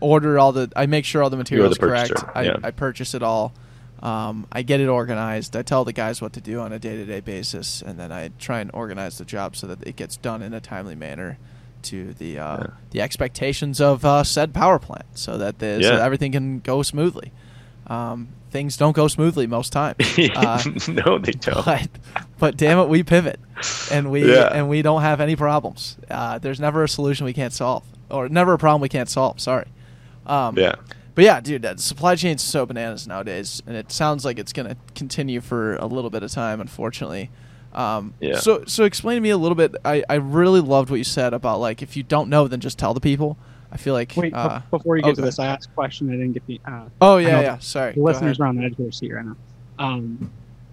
order all the I make sure all the materials are the correct. I, yeah. I purchase it all. Um, I get it organized. I tell the guys what to do on a day to day basis, and then I try and organize the job so that it gets done in a timely manner to the uh, Yeah. the expectations of uh, said power plant, so that the, so that everything can go smoothly. Um, things don't go smoothly most times. <laughs> Uh, no, they don't. <laughs> but but damn it, we pivot, and we Yeah. and we don't have any problems. Uh, there's never a solution we can't solve, or never a problem we can't solve. Sorry. Um, yeah. But yeah, dude, that supply chain's so bananas nowadays, and it sounds like it's gonna continue for a little bit of time, unfortunately. Um, Yeah. So so explain to me a little bit. I, I really loved what you said about like if you don't know, then just tell the people. I feel like. Wait, uh, be- before you get to this, I asked a question. I didn't get the. Uh, oh yeah, yeah. Sorry. the listeners ahead. are on the edge of their seat right now. Um,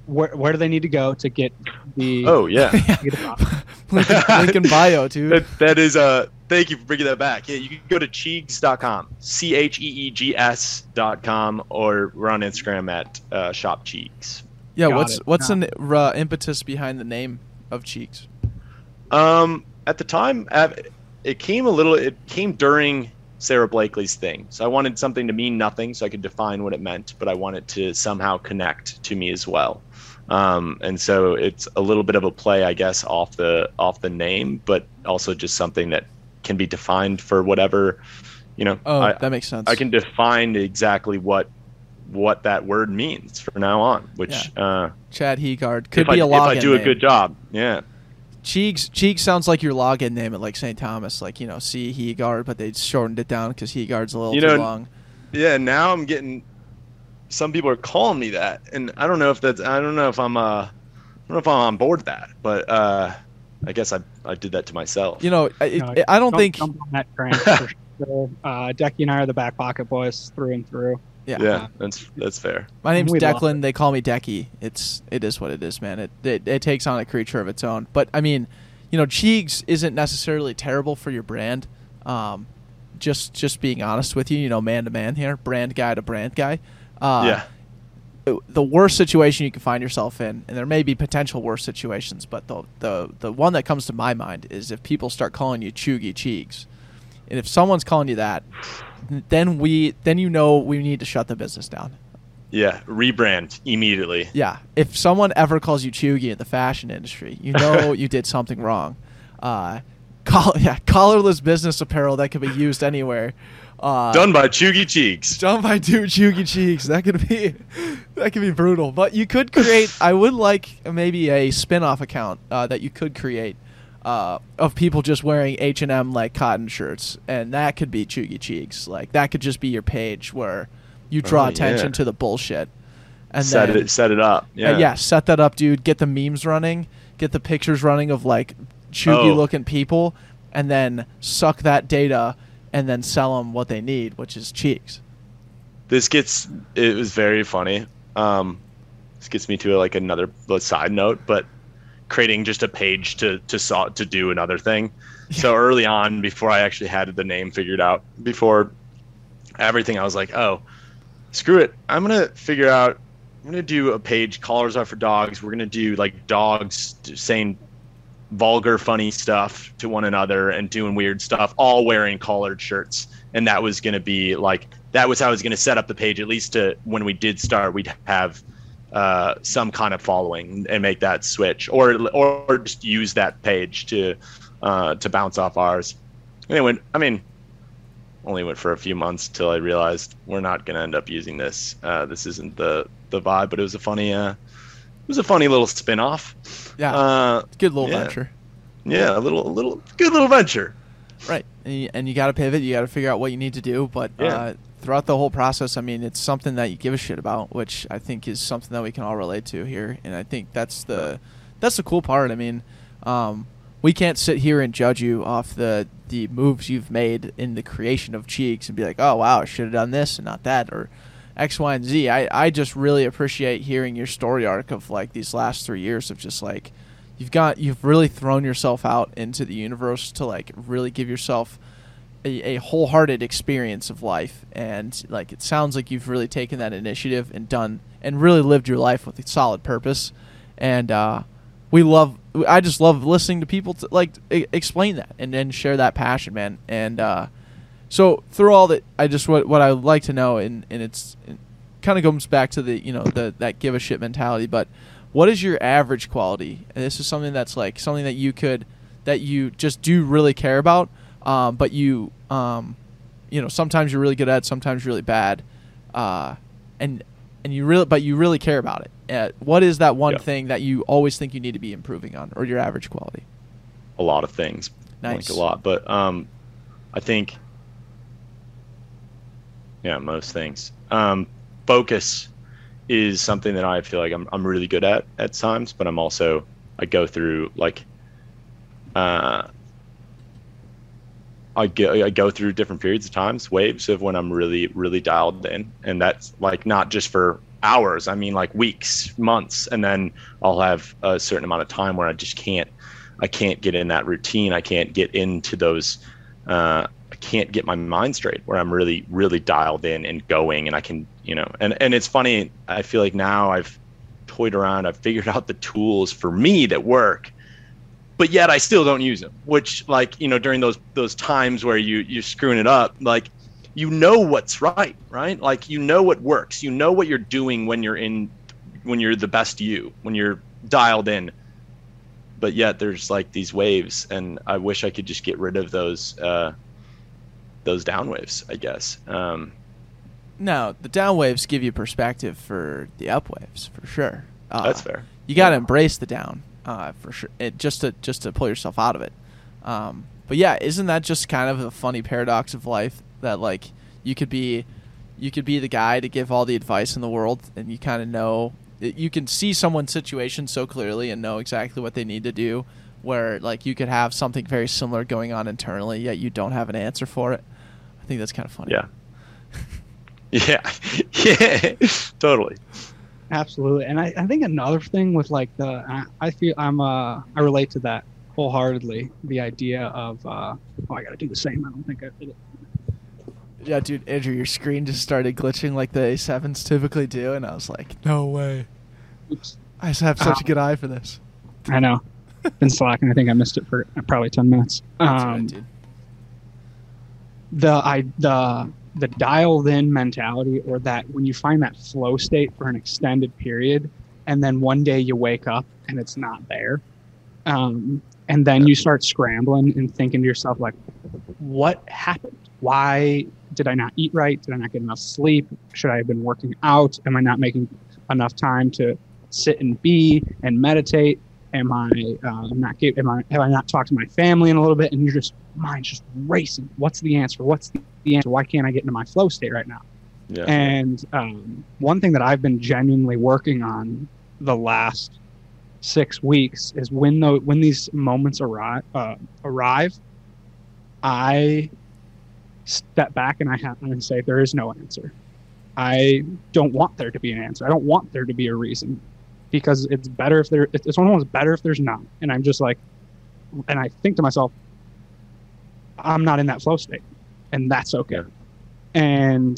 where, where do they need to go to get the? Oh yeah. <laughs> Yeah. The? <laughs> Lincoln, Lincoln bio, dude. that, that is uh thank you for bringing that back yeah you can go to cheegs.com c-h-e-e-g-s dot com or we're on instagram at uh, shop cheegs Yeah, Got what's it. what's the uh, impetus behind the name of Cheegs? um at the time it came a little it came during sarah blakely's thing so i wanted something to mean nothing so i could define what it meant but i wanted to somehow connect to me as well um, and so it's a little bit of a play i guess off the off the name but also just something that can be defined for whatever you know Oh, I, that makes sense. I can define exactly what what that word means from now on. Which uh, Chad Heegaard could if, be I, a if I do a good job, yeah, Cheegs Cheegs sounds like your login name at like St. Thomas, like you know C Heegaard, but they shortened it down because Heegaard's a little You too know, long. yeah. Now I'm getting some people are calling me that, and I don't know if that's I don't know if I'm uh I don't know if I'm on board that, but uh, I guess I I did that to myself. You know, I, No, it, I don't think. jump on that train sure. <laughs> Uh, Decky and I are the back pocket boys through and through. Yeah. yeah, that's that's fair. My name's We love Declan. They call me Decky. It's it is what it is, man. It, it it takes on a creature of its own. But I mean, you know, Cheegs isn't necessarily terrible for your brand. Um, just just being honest with you, you know, man to man here, brand guy to brand guy. Uh, yeah, the worst situation you can find yourself in, and there may be potential worse situations, but the the the one that comes to my mind is if people start calling you Chugi Cheeks, and if someone's calling you that, then we then you know we need to shut the business down. yeah, rebrand immediately. Yeah, if someone ever calls you Chugi in the fashion industry, you know <laughs> you did something wrong. Uh, call <laughs> yeah, collarless business apparel that can be used anywhere. Uh, Done by Chugi Cheeks. Done by two Chugi cheeks. That could be <laughs> that could be brutal. But you could create. I would like maybe a spin-off account uh, that you could create uh, of people just wearing H and M like cotton shirts, and that could be Chugi cheeks. Like that could just be your page where you draw Oh, attention yeah. to the bullshit. And set then, it set it up. yeah. Yeah, yeah, set that up, dude. Get the memes running. Get the pictures running of like chuggy Oh. looking people, and then suck that data and then sell them what they need, which is Cheegs. this gets it was very funny. Um this gets me to like another side note but creating just a page to to saw to do another thing. So <laughs> early on before i actually had the name figured out before everything i was like oh screw it. I'm gonna figure out i'm gonna do a page collars are for dogs. We're gonna do like dogs saying vulgar funny stuff to one another and doing weird stuff all wearing collared shirts. And that was going to be like that was how I was going to set up the page at least to when we did start we'd have uh, some kind of following and make that switch or or just use that page to uh, to bounce off ours. Went I mean only went for a few months till I realized we're not going to end up using this. Uh, this isn't the the vibe but it was a funny uh, was a funny little spin-off Yeah, uh, good little yeah. venture. yeah, a little, a little, good little venture. Right, and you, and you got to pivot. You got to figure out what you need to do. But Yeah. uh, throughout the whole process, I mean, it's something that you give a shit about, which I think is something that we can all relate to here. And I think that's the that's the cool part. I mean, um, we can't sit here and judge you off the the moves you've made in the creation of Cheegs and be like, oh wow, I should have done this and not that, or X, Y, and Z. I I just really appreciate hearing your story arc of like these last three years of just like you've got you've really thrown yourself out into the universe to like really give yourself a, a wholehearted experience of life. And like it sounds like you've really taken that initiative and done and really lived your life with a solid purpose. And uh we love i just love listening to people to, like explain that and then share that passion man. And uh so through all that i just what what i would like to know and and it's kind of comes back to the you know the that give a shit mentality. But what is your average quality? And this is something that's like something that you could that you just do really care about, um, but you um, you know sometimes you're really good at, sometimes you're really bad, uh, and and you really but you really care about it. Uh, what is that one Yeah. thing that you always think you need to be improving on, or your average quality? a lot of things. Nice. Like a lot, but um, I think, yeah, most things. Um, focus is something that I feel like I'm I'm really good at at times, but I'm also I go through like, uh, I go I go through different periods of times, waves of when I'm really really dialed in, and that's like not just for hours. I mean like weeks, months, and then I'll have a certain amount of time where I just can't I can't get in that routine. I can't get into those. Uh, can't get my mind straight where I'm really, really dialed in and going, and I can, you know. And and it's funny. I feel like now I've toyed around. I've figured out the tools for me that work, but yet I still don't use them. Which, like, you know, during those those times where you you're screwing it up, like, you know what's right, right? Like, you know what works. You know what you're doing when you're in, when you're the best you, when you're dialed in but yet there's like these waves and i wish i could just get rid of those uh those downwaves, i guess um No, the downwaves give you perspective for the upwaves for sure. Uh, that's fair You got to Yeah. embrace the down uh, for sure. It, just to just to pull yourself out of it. Um, but yeah, isn't that just kind of a funny paradox of life that like you could be you could be the guy to give all the advice in the world, and you kind of know you can see someone's situation so clearly and know exactly what they need to do. Where like you could have something very similar going on internally, yet you don't have an answer for it. I think that's kind of funny. yeah <laughs> yeah <laughs> yeah totally Absolutely, and I, I think another thing with like the I, I feel I'm uh I relate to that wholeheartedly. The idea of uh oh I gotta do the same. I don't think I did it. Yeah, dude, Andrew, your screen just started glitching like the A7s typically do, and I was like, no way. Oops. I just have such a Um, good eye for this. I know. Been slacking. I think I missed it for probably ten minutes. That's Um, right, dude. The I the the dialed in mentality or that when you find that flow state for an extended period and then one day you wake up and it's not there um, and then you start scrambling and thinking to yourself like what happened? Why did i not eat right? Did i not get enough sleep? Should i have been working out? Am i not making enough time to sit and be and meditate am i uh, not am i have i not talked to my family in a little bit? And you're just mind's just racing. What's the answer? What's the, the answer? Why can't i get into my flow state right now? Yeah. And um, one thing that I've been genuinely working on the last six weeks is when the when these moments arrive, uh, arrive, I step back and I have and say there is no answer. I don't want there to be an answer. I don't want there to be a reason because it's better if there. It's almost better if there's none. And I'm just like, and I think to myself, I'm not in that flow state, and that's okay. And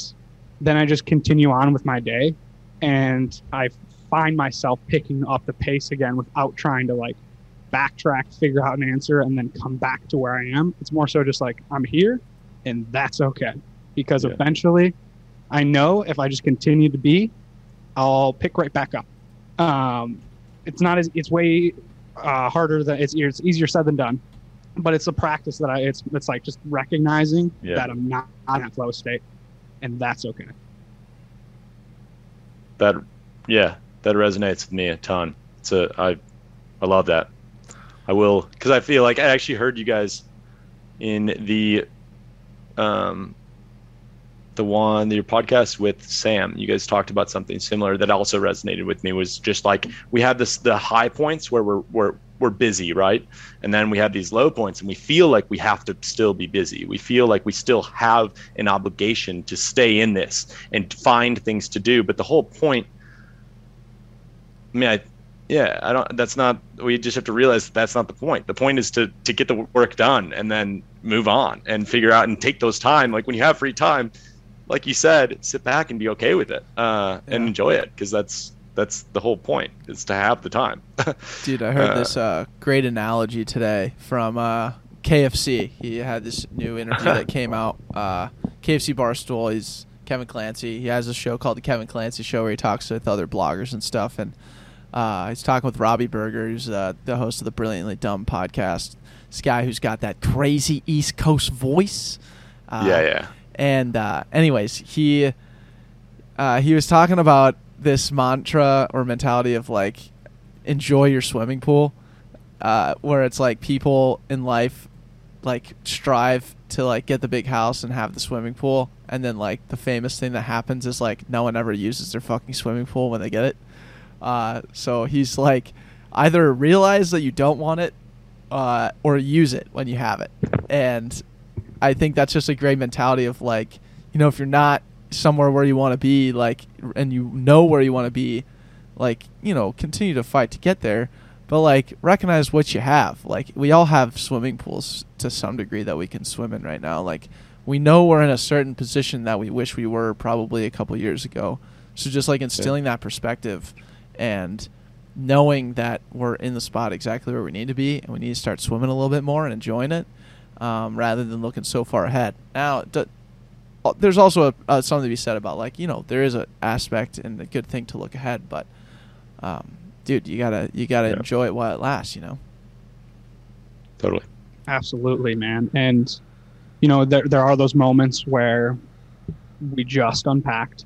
then I just continue on with my day and I find myself picking up the pace again without trying to like backtrack, figure out an answer, and then come back to where I am. It's more so just like I'm here and that's okay. Because Yeah. eventually I know if I just continue to be, I'll pick right back up. Um, it's not as it's way uh, harder than it's, it's easier said than done, but it's a practice that I it's it's like just recognizing Yeah. that I'm not in that flow state, and that's okay. that yeah that resonates with me a ton it's a i i love that i will because i feel like i actually heard you guys in the um the one your podcast with sam you guys talked about something similar that also resonated with me was just like we have this the high points where we're we're we're busy right? And then we have these low points and we feel like we have to still be busy. We feel like we still have an obligation to stay in this and find things to do. But the whole point i mean i yeah i don't that's not we just have to realize that that's not the point. The point is to to get the work done and then move on and figure out and take those time. Like when you have free time like you said sit back and be okay with it uh, and enjoy it because that's that's the whole point is to have the time <laughs> Dude, I heard Uh, this uh, great analogy today from uh, KFC. He had this new interview that <laughs> came out. Uh, KFC Barstool. He's Kevin Clancy. He has a show called the Kevin Clancy Show where he talks with other bloggers and stuff. And uh, he's talking with Robbie Berger, who's uh, the host of the Brilliantly Dumb podcast. This guy who's got that crazy East Coast voice. Uh, yeah, yeah. And uh, anyways, he uh, he was talking about this mantra or mentality of like enjoy your swimming pool, uh, where it's like people in life like strive to like get the big house and have the swimming pool, and then like the famous thing that happens is like no one ever uses their fucking swimming pool when they get it. Uh, so he's like either realize that you don't want it uh, or use it when you have it, and I think that's just a great mentality of like you know if you're not somewhere where you want to be like and you know where you want to be like you know continue to fight to get there. But like recognize what you have. Like we all have swimming pools to some degree that we can swim in right now. Like we know we're in a certain position that we wish we were probably a couple years ago. So just like instilling that perspective and knowing that we're in the spot exactly where we need to be and we need to start swimming a little bit more and enjoying it um, rather than looking so far ahead now d- uh, there's also a, uh, something to be said about like you know there is an aspect and a good thing to look ahead but um, dude you gotta you gotta Yeah. enjoy it while it lasts you know Totally. Absolutely, man. And you know, there there are those moments where we just unpacked.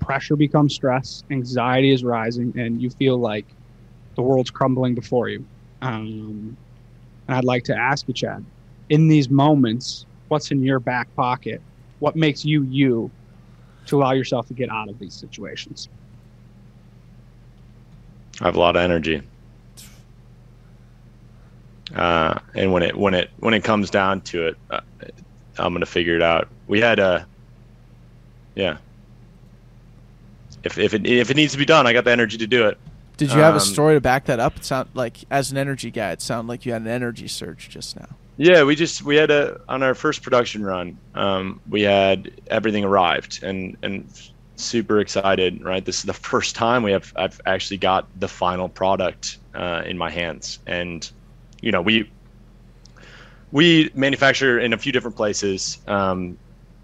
Pressure becomes stress, anxiety is rising, and you feel like the world's crumbling before you. Um, and I'd like to ask you, Chad, in these moments, what's in your back pocket? What makes you you to allow yourself to get out of these situations? I have a lot of energy. Uh, and when it when it when it comes down to it, uh, I'm gonna figure it out. We had a, yeah. If if it if it needs to be done, I got the energy to do it. did you have a Um, story to back that up it sound like as an energy guy it sounded like you had an energy surge just now Yeah, we just we had a on our first production run. Um, we had everything arrived and and super excited. Right, this is the <laughs> first time we have I've actually got the final product uh, in my hands, and you know we we manufacture in a few different places. Um,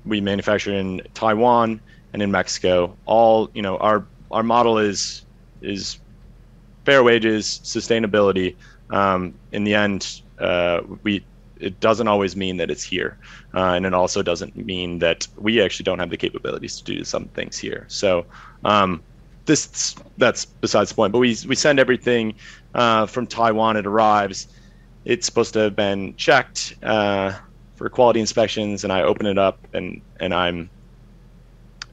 we manufacture in Taiwan and in Mexico. All you know, our our model is is fair wages, sustainability. Um, in the end, uh, we it doesn't always mean that it's here, uh, and it also doesn't mean that we actually don't have the capabilities to do some things here. So. Um, this that's besides the point. But we we send everything uh, from Taiwan. It arrives. It's supposed to have been checked uh, for quality inspections, and I open it up, and and I'm,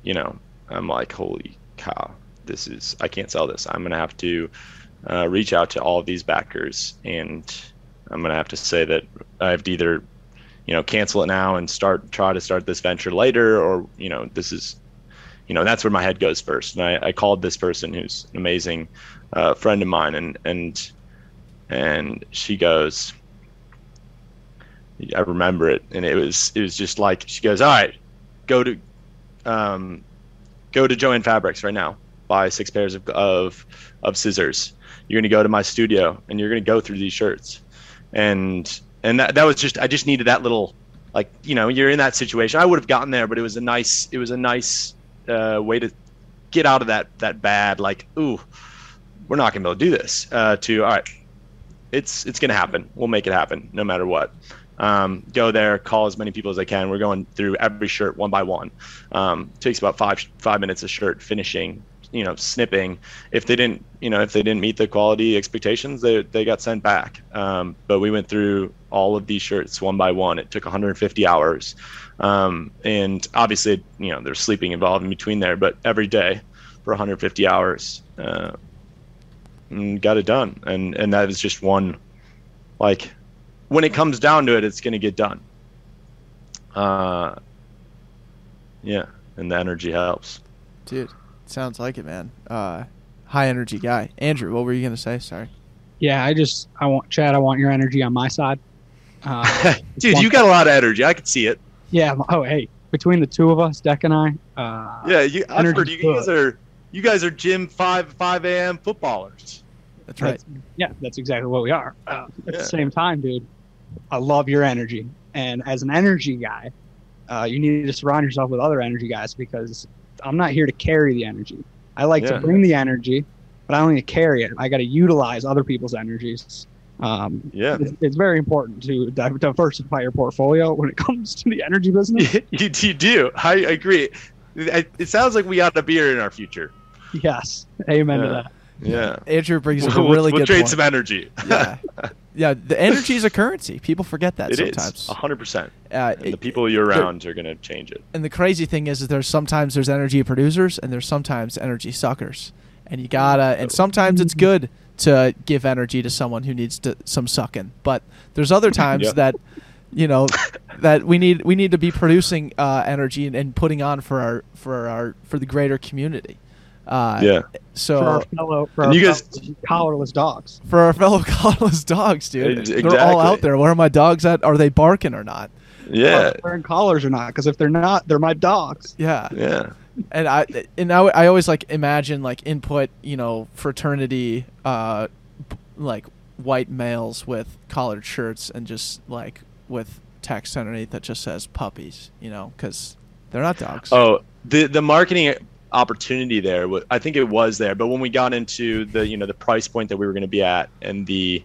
you know, I'm like, holy cow, this is I can't sell this. I'm gonna have to uh, reach out to all of these backers, and I'm gonna have to say that I have to either, you know, cancel it now and start try to start this venture later, or you know, this is you know that's where my head goes first. And i, I called this person who's an amazing uh, friend of mine and and and she goes i remember it. And it was it was just like she goes all right go to um go to joanne fabrics right now. Buy six pairs of of, of scissors. You're going to go to my studio and you're going to go through these shirts. And and that, that was just i just needed that little like you know you're in that situation. I would have gotten there but it was a nice it was a nice uh, way to get out of that that bad like ooh we're not gonna be able to do this uh, to all right it's it's gonna happen. We'll make it happen no matter what. Um, go there call as many people as i can. We're going through every shirt one by one. Um, takes about five five minutes a shirt finishing you know snipping if they didn't you know if they didn't meet the quality expectations they, they got sent back. Um, but we went through all of these shirts one by one. It took 150 hours. Um, and obviously you know there's sleeping involved in between there but every day for 150 hours uh, got it done. And and that is just one like when it comes down to it it's going to get done. Uh yeah and the energy helps. Dude sounds like it man uh, high energy guy andrew what were you gonna say sorry Yeah, I just I want Chad. I want your energy on my side. Uh, <laughs> dude you got a lot of energy i could see it yeah. Oh, hey, between the two of us, Deck and I. Uh, yeah you i've heard you guys are you guys are gym 5 5 a.m footballers that's right That's, yeah, that's exactly what we are. Uh, at Yeah. the same time, dude, I love your energy, and as an energy guy, uh, you need to surround yourself with other energy guys because I'm not here to carry the energy. I like Yeah. to bring the energy, but I don't need to carry it. I got to utilize other people's energies. Um, Yeah. it's, it's very important to diversify your portfolio when it <laughs> comes to the energy business. <laughs> you, you do. I agree. It, it sounds like we ought to be here in our future. yes, amen to that. Yeah. Andrew brings up a We'll, really we'll good trade point. some energy. <laughs> yeah, yeah. The energy is a currency. People forget that It is sometimes. hundred percent. Uh, And the people you're around are gonna change it. and the crazy thing is, is there's sometimes there's energy producers and there's sometimes energy suckers, and you gotta. And sometimes it's good to give energy to someone who needs to, some sucking, but there's other <laughs> times Yep. that, you know, that we need we need to be producing uh, energy and, and putting on for our for our for the greater community. Uh, yeah. So for our fellow, for our you guys- fellow collarless dogs. for our fellow <laughs> collarless dogs, dude. Ex- They're all out there. Where are my dogs at? Are they barking or not? Yeah. They're wearing collars or not? Because if they're not, they're my dogs. Yeah. Yeah. And I and I, I always like imagine like input, you know, fraternity, uh, p- like white males with collared shirts and just like with text underneath that just says puppies, you know, because they're not dogs. Oh, the the marketing opportunity there. I think it was there, but when we got into the you know the price point that we were going to be at and the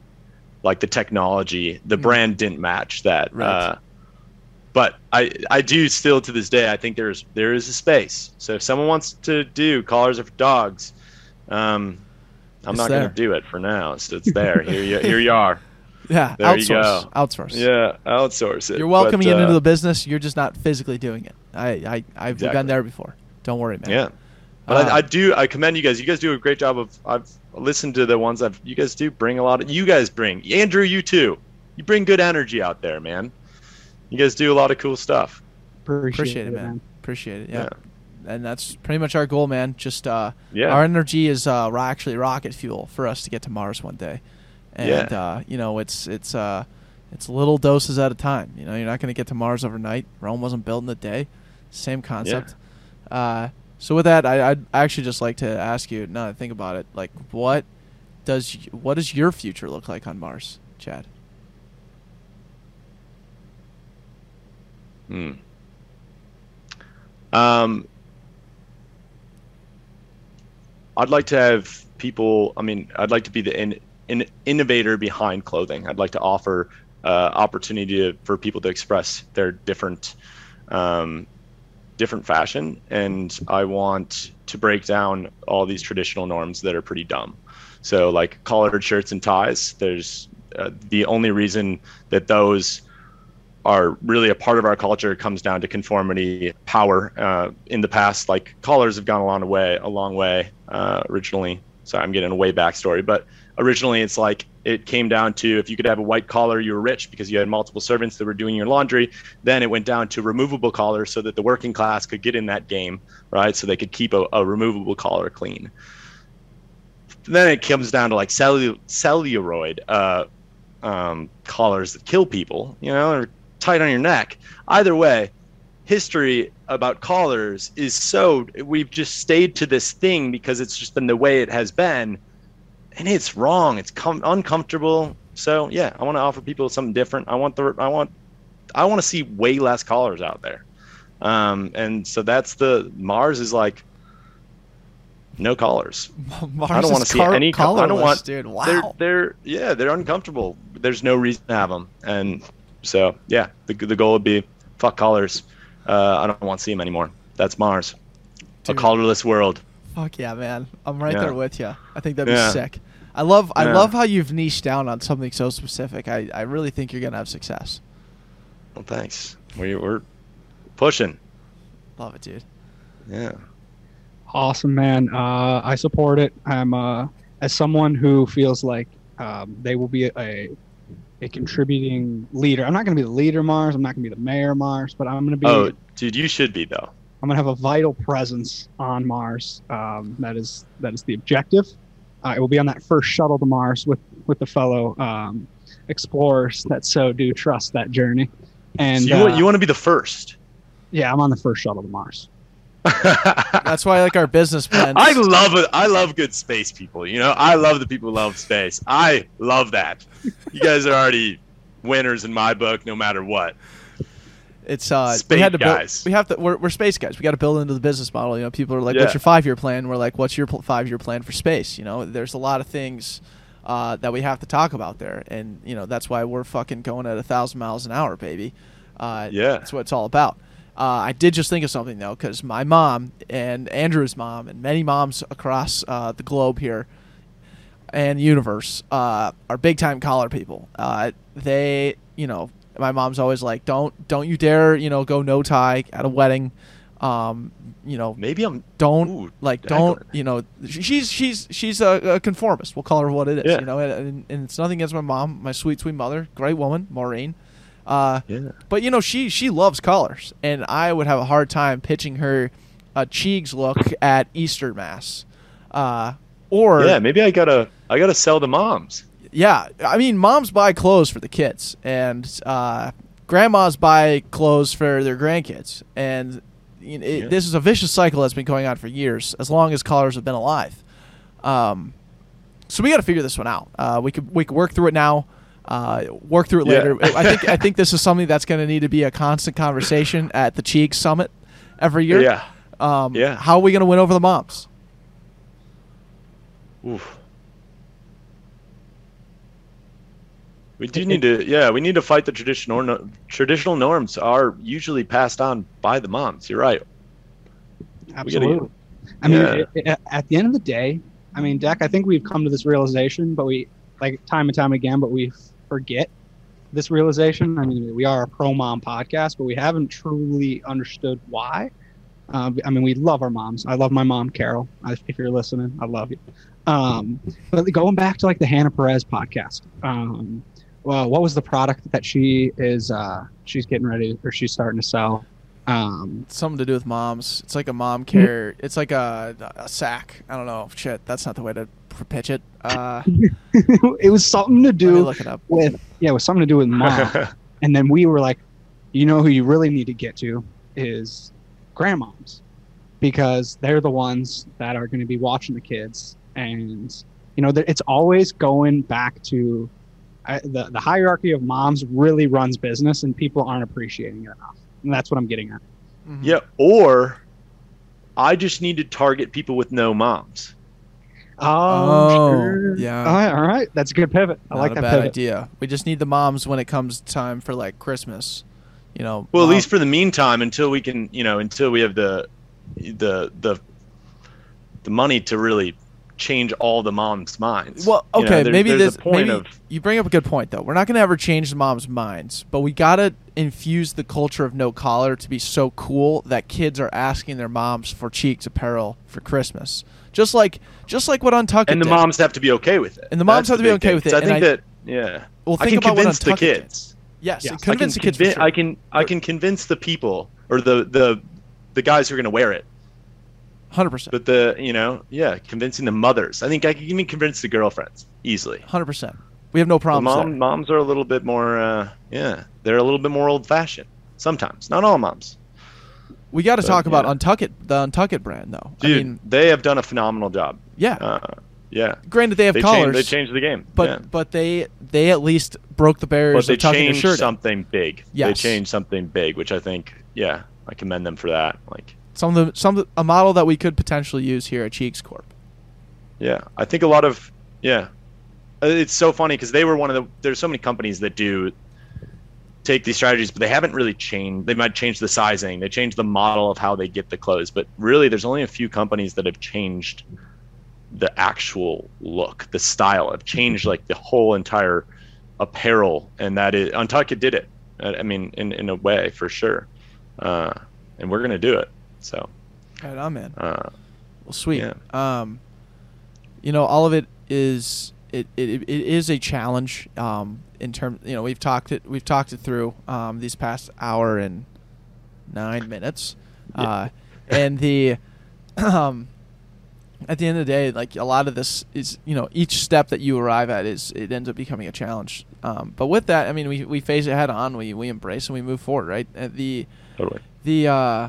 like the technology, the Mhm. brand didn't match that. Right. Uh, but I I do still to this day I think there's there is a space. So if someone wants to do collars of dogs, um, I'm It's not going to do it for now. So it's there. here you here you are. <laughs> yeah, there you outsource, go. outsource. Yeah, outsource it. You're welcoming but, it into uh, the business. You're just not physically doing it. I, I I've Exactly. been there before. Don't worry, man. Yeah. But Uh, I, I do. I commend you guys. You guys do a great job of. I've listened to the ones I've. You guys do bring a lot of. You guys bring Andrew. You too. You bring good energy out there, man. You guys do a lot of cool stuff. Appreciate, Appreciate it, man. Appreciate it. Yeah. And that's pretty much our goal, man. Just uh, Yeah. our energy is uh, actually rocket fuel for us to get to Mars one day. And Yeah. uh, you know, it's it's uh, it's little doses at a time. You know, you're not going to get to Mars overnight. Rome wasn't built in a day. Same concept. Uh, so with that, I, I'd actually just like to ask you. Now that I think about it, like, what does what does your future look like on Mars, Chad? Hmm. Um, I'd like to have people. I mean, I'd like to be the in, in, innovator behind clothing. I'd like to offer uh, opportunity to, for people to express their different um, different fashion, and I want to break down all these traditional norms that are pretty dumb. So, like collared shirts and ties. There's uh, the only reason that those are really a part of our culture comes down to conformity, power. Uh, in the past, like collars have gone a long way, a long way. Uh, originally, sorry, I'm getting a way back story but originally it's like it came down to if you could have a white collar, you were rich because you had multiple servants that were doing your laundry. Then it went down to removable collars so that the working class could get in that game, right? So they could keep a, a removable collar clean. Then it comes down to like cellu- celluloid uh, um, collars that kill people, you know, or tight on your neck. Either way, history about collars is so we've just stayed to this thing because it's just been the way it has been, and it's wrong. It's com- uncomfortable. So yeah, I want to offer people something different. I want the I want I want to see way less collars out there, um, and so that's the Mars is like no collars. Mars I don't want to see car- any. co- I don't want. dude. They're Wow. they're yeah they're uncomfortable. There's no reason to have them, and so yeah, the the goal would be fuck collars. Uh, I don't want to see them anymore. That's Mars, Dude. a collarless world. Fuck yeah, man! I'm right Yeah. there with you. I think that'd be sick. I love I love how you've niched down on something so specific. I, I really think you're gonna have success. Well, thanks. We're we're pushing. Love it, dude. Yeah. Awesome, man. Uh, I support it. I'm uh, as someone who feels like um, they will be a a contributing leader. I'm not going to be the leader, Mars. I'm not going to be the mayor, Mars, but I'm going to be. Oh, dude, you should be though. I'm going to have a vital presence on Mars. Um, that is that is the objective. Uh, it will be on that first shuttle to Mars with with the fellow um, explorers that so do trust that journey. And so you, want uh, you want to be the first. yeah, I'm on the first shuttle to Mars. <laughs> That's why I like our business plans. I love it. I love good space people. You know, I love the people who love space. I love that. You guys are already winners in my book, no matter what. It's uh, we Space had to build. guys. We have to. We're, we're space guys. We got to build into the business model. You know, people are like, Yeah. "What's your five year plan?" We're like, "What's your five year plan for space?" You know, there's a lot of things uh, that we have to talk about there, and you know that's why we're fucking going at a thousand miles an hour, baby. Uh, Yeah. that's what it's all about. Uh, I did just think of something though, because my mom and Andrew's mom and many moms across uh, the globe here and universe uh, are big time collar people. Uh, they, you know, my mom's always like, don't don't you dare, you know, go no tie at a wedding. Um, you know, Maybe I'm. don't Ooh, like don't you know she's she's she's a, a conformist. We'll call her what it is. Yeah. You know, and, and it's nothing against my mom, my sweet sweet mother, great woman, Maureen. Uh, Yeah. but you know, she she loves colors, and I would have a hard time pitching her a Cheegs look at Easter Mass. Uh, or Yeah. Maybe I gotta. I gotta sell the moms. Yeah, I mean, moms buy clothes for the kids, and uh, grandmas buy clothes for their grandkids, and you know, it, Yeah. this is a vicious cycle that's been going on for years, as long as colors have been alive. Um, so we got to figure this one out. Uh, we could we could work through it now. Uh, work through it Yeah. later. I think I <laughs> think this is something that's going to need to be a constant conversation at the Cheegs Summit every year. Yeah. Um, Yeah. How are we going to win over the moms? Oof. We do need to, yeah, we need to fight the traditional no, traditional norms are usually passed on by the moms. You're right. Absolutely. I mean, Yeah. it- it- at the end of the day, I mean, Deck, I think we've come to this realization, but we, like time and time again, but we forget this realization. I mean, we are a pro mom podcast, but we haven't truly understood why. Uh, I mean, we love our moms. I love my mom, Carol. I, if you're listening, I love you. Um, but going back to like the Hannah Perez podcast, um, well, what was the product that she is? Uh, she's getting ready, or she's starting to sell. Um, something to do with moms. It's like a mom Mm-hmm. care. It's like a, a sack. I don't know. Shit, that's not the way to pitch it. Uh, <laughs> it was something to do look it up. with yeah, it was something to do with mom. <laughs> and then we were like, you know who you really need to get to is grandmoms because they're the ones that are going to be watching the kids and you know that it's always going back to I, the the hierarchy of moms really runs business and people aren't appreciating it enough and that's what i'm getting at Mhm. yeah, or I just need to target people with no moms. Oh, sure. yeah. all right, all right that's a good pivot i Not like a that bad pivot idea. We just need the moms when it comes time for like Christmas. You know. Well, at least for the meantime, until we can, you know, until we have the, the, the, the money to really change all the moms' minds. Well, You know, okay, maybe there's this. point maybe of you bring up a good point though. We're not going to ever change the moms' minds, but we got to infuse the culture of no collar to be so cool that kids are asking their moms for cheegs apparel for Christmas. Just like, just like what Untucked and the did. moms have to be okay with it. And the moms That's have to be okay thing, with it, I think I- that yeah, Well, I think can about convince the Untucked did. kids. Yes, Yes, I I convince the kids. convince. sure. I can I can convince the people or the the the guys who are going to wear it. Hundred percent. But the you know yeah, convincing the mothers. I think I can even convince the girlfriends easily. Hundred percent. We have no The problems mom, there. moms are a little bit more uh, yeah, they're a little bit more old fashioned sometimes. Not all moms. We got to talk about yeah. Untuckit, the Untuckit brand, though. Dude, I mean, they have done a phenomenal job. yeah. Uh, yeah, Granted, they have they collars, changed, they changed the game. but yeah. but they they at least broke the barriers but they of tucking their changed something big. They changed something big, which I think yeah, I commend them for that. Like Some of the some a model that we could potentially use here at Cheegs Corp. Yeah, I think a lot of yeah, Uh, it's so funny because they were one of the. There's so many companies that do take these strategies, but they haven't really changed. They might change the sizing, they change the model of how they get the clothes, but really, there's only a few companies that have changed the actual look, the style, have changed like the whole entire apparel, and that is Untuckit did it. I I mean, in in a way, for sure, uh, and we're gonna do it. So, Right on, man. uh, Well, sweet. Yeah. Um, you know, all of it is it, it, it is a challenge. Um, in terms, you know, we've talked it we've talked it through um, these past hour and nine minutes, Yeah. uh, and the <clears throat> um, at the end of the day, like a lot of this is you know each step that you arrive at is it ends up becoming a challenge. Um, but with that, I mean, we we face it head on. We we embrace and we move forward. Right. And the totally. the uh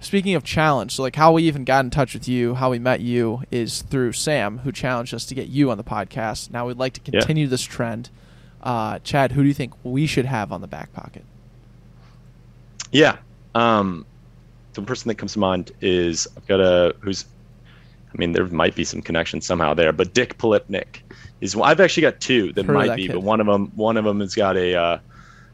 speaking of challenge so like how we even got in touch with you how we met you is through sam who challenged us to get you on the podcast now we'd like to Yeah. continue this trend uh chad who do you think we should have on the back pocket Yeah. Um, the person that comes to mind is I've got a who's, I mean, there might be some connection somehow there, but Dick Polipnik is. I've actually got two that Heard might that be, kid. but one of them, one of them has got a uh,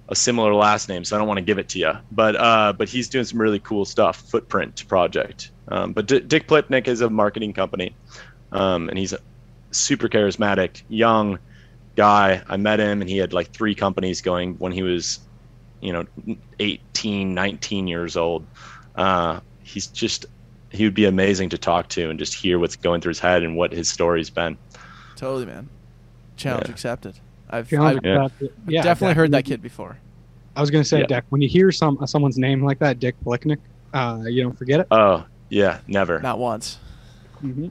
a similar last name, so I don't want to give it to you. But uh, but he's doing some really cool stuff. Footprint project. Um, but D- Dick Polipnik is a marketing company, um, and he's a super charismatic young guy. I met him, and he had like three companies going when he was you know 18 19 years old uh, he's just he would be amazing to talk to and just hear what's going through his head and what his story's been Totally, man. Challenge Yeah. accepted. I've, I've Yeah. accepted. Yeah, definitely heard that kid before. I was gonna say, Yeah. Deck. When you hear some someone's name like that, Dick Blicknick, uh, you don't forget it. oh yeah never Not once. hmm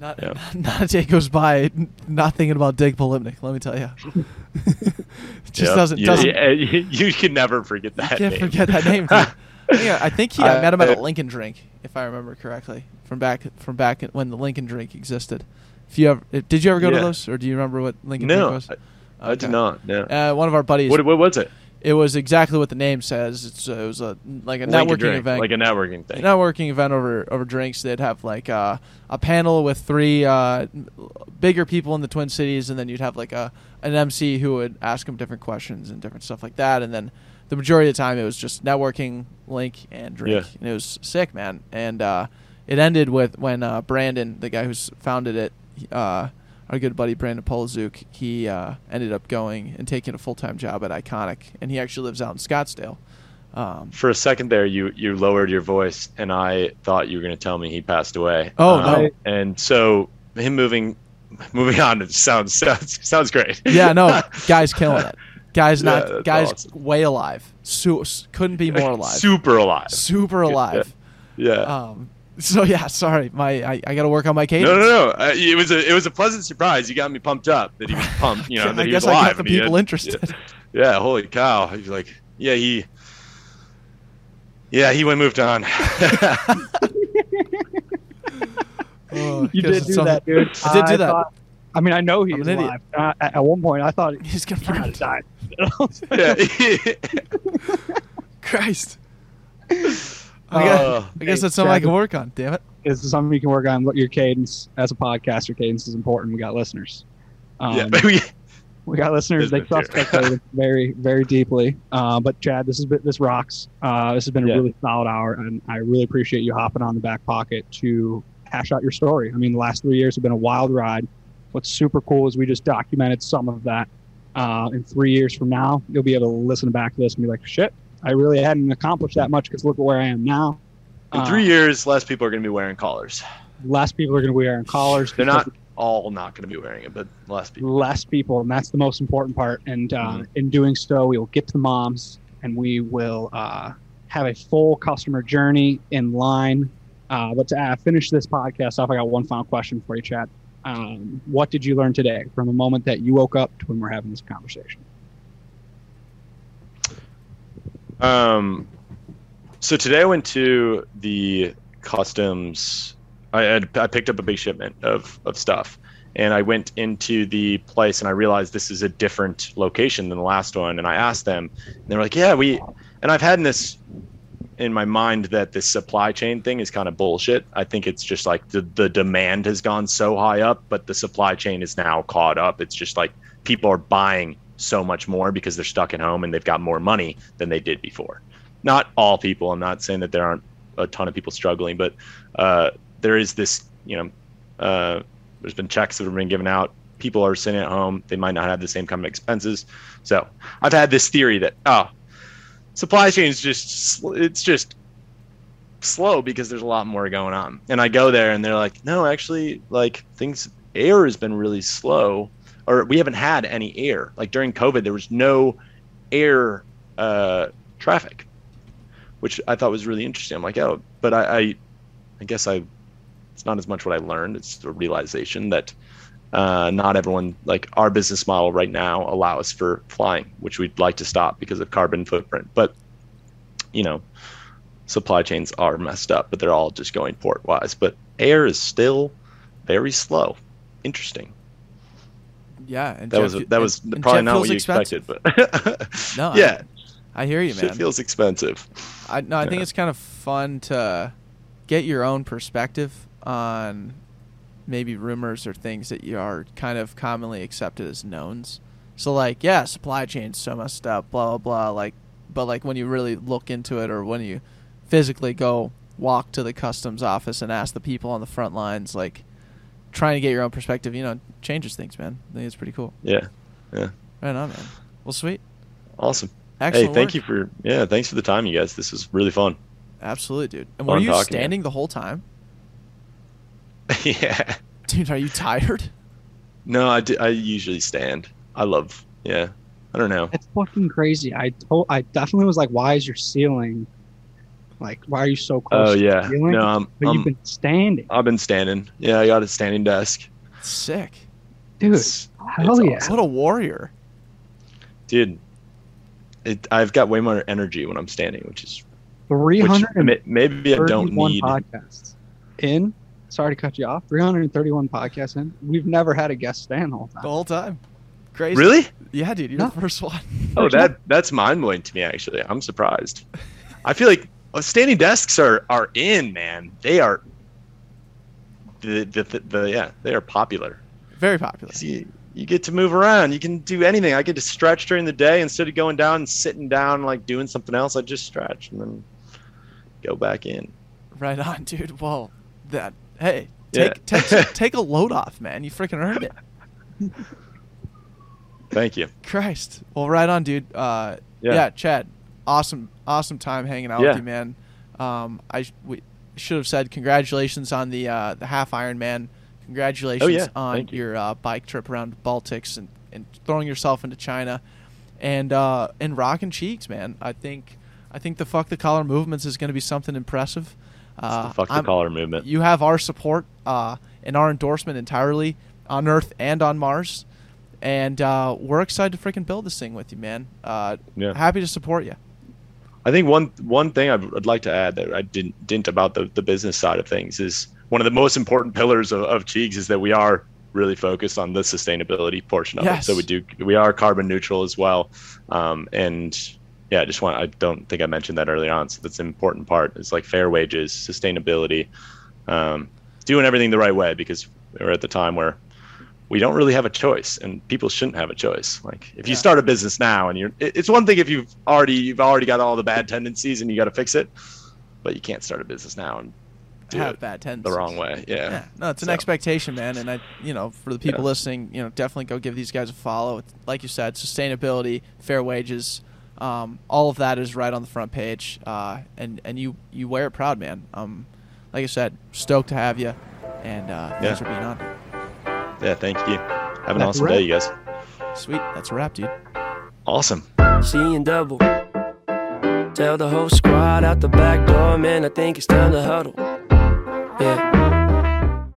Not Yeah. <laughs> not a day goes by not thinking about Dick Polipnik. Let me tell you, <laughs> it just Yep. doesn't you, doesn't. yeah, <laughs> you, you can never forget that can't name. forget that name. Yeah, I think he. I I- met him at a Lincoln Drink, if I remember correctly, from back from back when the Lincoln Drink existed. If you ever did you ever go to those, or do you remember what Lincoln Drink no was? I, I did not no Uh, one of our buddies. what, what was it it was exactly what the name says. It's uh, it was a like a networking Drink, event. like a networking thing networking event over over drinks. They'd have like uh, a panel with three uh, bigger people in the Twin Cities, and then you'd have like a an MC who would ask them different questions and different stuff like that. And then the majority of the time, it was just networking, link, and drink, Yeah. and it was sick, man. And uh, it ended with when uh, Brandon, the guy who's founded it, uh, our good buddy Brandon Polizuk, he uh, ended up going and taking a full time job at Iconic, and he actually lives out in Scottsdale. Um, for a second there you you lowered your voice and i thought you were going to tell me he passed away Oh, Um, no. and so him moving moving on it sounds <laughs> sounds sounds great Yeah, no, <laughs> guy's killing it. Guy's not. that's guy's awesome. way alive. Su- couldn't be more alive. <laughs> super alive Super alive. yeah Um. So yeah, sorry, my I, I got to work on my cadence. No, no, no. Uh, it was a it was a pleasant surprise. You got me pumped up that he was <laughs> pumped. You know, that I he guess was I alive. got the people had- interested. Yeah, yeah, holy cow. He's like, yeah, he. Yeah, he went moved on. Oh, You did do something- that, dude. I did do that. thought- I mean, I know he's an idiot. alive. Uh, at, at one point, I thought He's gonna might have yeah. <laughs> Christ. <laughs> I guess, Oh, I guess hey, that's something I can work on. Damn it. It's something you can work on. What Your cadence as a podcaster, cadence is important. We got listeners. Um, <laughs> yeah, but we, We got listeners. They Business trust here. our cadence <laughs> very, very deeply. Uh, but Chad, this is this rocks. Uh, this has been a really solid hour, and I really appreciate you hopping on the back pocket to hash out your story. I mean, the last three years have been a wild ride. What's super cool is we just documented some of that. Uh, in three years from now, you'll be able to listen back to this and be like, "Shit, I really hadn't accomplished that much because look at where I am now." in Uh, three years, less people are going to be wearing collars. less people are going to be wearing collars. They're not all not going to be wearing it, but less people. less people, and that's the most important part. And uh, Mhm. in doing so, we will get to the moms, and we will uh, have a full customer journey in line. Uh, but to uh, finish this podcast off, I got one final question for you, Chad. Um, what did you learn today from the moment that you woke up to when we're having this conversation? Um, so today I went to the customs. I, had, I picked up a big shipment of, of stuff, and I went into the place and I realized this is a different location than the last one. And I asked them, and they were like, "Yeah, we." And I've had this in my mind that this supply chain thing is kind of bullshit. I think it's just like the the demand has gone so high up, but the supply chain is now caught up. It's just like people are buying so much more because they're stuck at home and they've got more money than they did before. Not all people. I'm not saying that there aren't a ton of people struggling, but uh, there is this. You know, uh, there's been checks that have been given out. People are sitting at home. They might not have the same kind of expenses. So I've had this theory that oh, supply chain is just it's just slow because there's a lot more going on. And I go there and they're like, no, actually, like things air has been really slow, or we haven't had any air. Like during COVID, there was no air uh, traffic, which I thought was really interesting. I'm like, oh, but I, I, I guess I, it's not as much what I learned. It's the realization that uh, not everyone like our business model right now allows for flying, which we'd like to stop because of carbon footprint. But you know, supply chains are messed up, but they're all just going port wise. But air is still very slow. Interesting. Yeah, and That jet was that was and- probably not what you expensive. expected, but <laughs> No, <laughs> yeah, I hear you, man. man. feels expensive. I no, I think it's kind of fun to get your own perspective on maybe rumors or things that you are kind of commonly accepted as knowns. So like, yeah, supply chain's so messed up, blah blah blah. Like, but like when you really look into it, or when you physically go walk to the customs office and ask the people on the front lines, like trying to get your own perspective, you know, changes things, man. I think it's pretty cool. Yeah. Yeah. Right on, man. Well, sweet. Awesome. Excellent hey, thank work. you for yeah, thanks for the time, you guys. This was really fun. Absolutely, dude. And Fun were you talking, man. standing the whole time? <laughs> yeah. Dude, are you tired? No, I I usually stand. I love. Yeah. I don't know. It's fucking crazy. I told, I definitely was like, why is your ceiling, like, why are you so oh, close? Oh yeah. ceiling? No, I'm. but I'm you've been standing, I've been standing. Yeah, I got a standing desk. Sick. dude. It's- hell it's yeah. awesome. What a warrior. dude. It, I've got way more energy when I'm standing, which is Three which hundred and may- maybe I don't thirty-one need. podcasts in. Sorry to cut you off. Three hundred and thirty-one podcasts in. We've never had a guest stand the whole The time. whole time. Crazy. Really? Yeah, dude. You're No. the first one. Oh, There's <laughs> that that's mind blowing to me. Actually, I'm surprised. I feel like uh, standing desks are are in, man. They are. The the, the, the yeah, they are popular. Very popular. you you get to move around. You can do anything. I get to stretch during the day instead of going down and sitting down like doing something else. I just stretch and then go back in. Right on, dude. Well, that. Hey, Yeah. take <laughs> take take a load off, man. You freaking earned it. Thank you. Christ. Well, right on, dude. Uh, Yeah. yeah. Chad. Awesome, awesome time hanging out Yeah. with you, man. Um, I we should have said congratulations on the uh, the half Ironman. Congratulations Oh, yeah. on you. your uh, bike trip around the Baltics and, and throwing yourself into China, and uh, and rocking cheegs, man. I think I think the fuck the collar movements is going to be something impressive. Uh, Fuck the I'm- collar movement. you have our support uh, and our endorsement entirely on Earth and on Mars. And uh, we're excited to freaking build this thing with you, man. Uh, Yeah. Happy to support you. I think one one thing I'd, I'd like to add that I didn't didn't about the, the business side of things is one of the most important pillars of, of Cheegs is that we are really focused on the sustainability portion of Yes. it. So we do we are carbon neutral as well, um, and yeah, I just want I don't think I mentioned that early on. So that's an important part. It's like fair wages, sustainability, um, doing everything the right way because we're at the time where we don't really have a choice and people shouldn't have a choice like if you start a business now and you're it's one thing if you've already you've already got all the bad tendencies and you got to fix it but you can't start a business now and do have it bad tendencies. the wrong way yeah, Yeah, no, it's an So- expectation, man. And I, you know, for the people Yeah. listening, you know, definitely go give these guys a follow. Like you said, sustainability, fair wages, um, all of that is right on the front page. Uh, and and you you wear it proud, man. Um, like I said, stoked to have you, and uh, thanks Yeah. for being on. Yeah, thank you. Have an that's awesome day, you guys. Sweet. That's a wrap, dude. Awesome. Seeing double. Tell the whole squad out the back door, man. I think it's time to huddle. Yeah.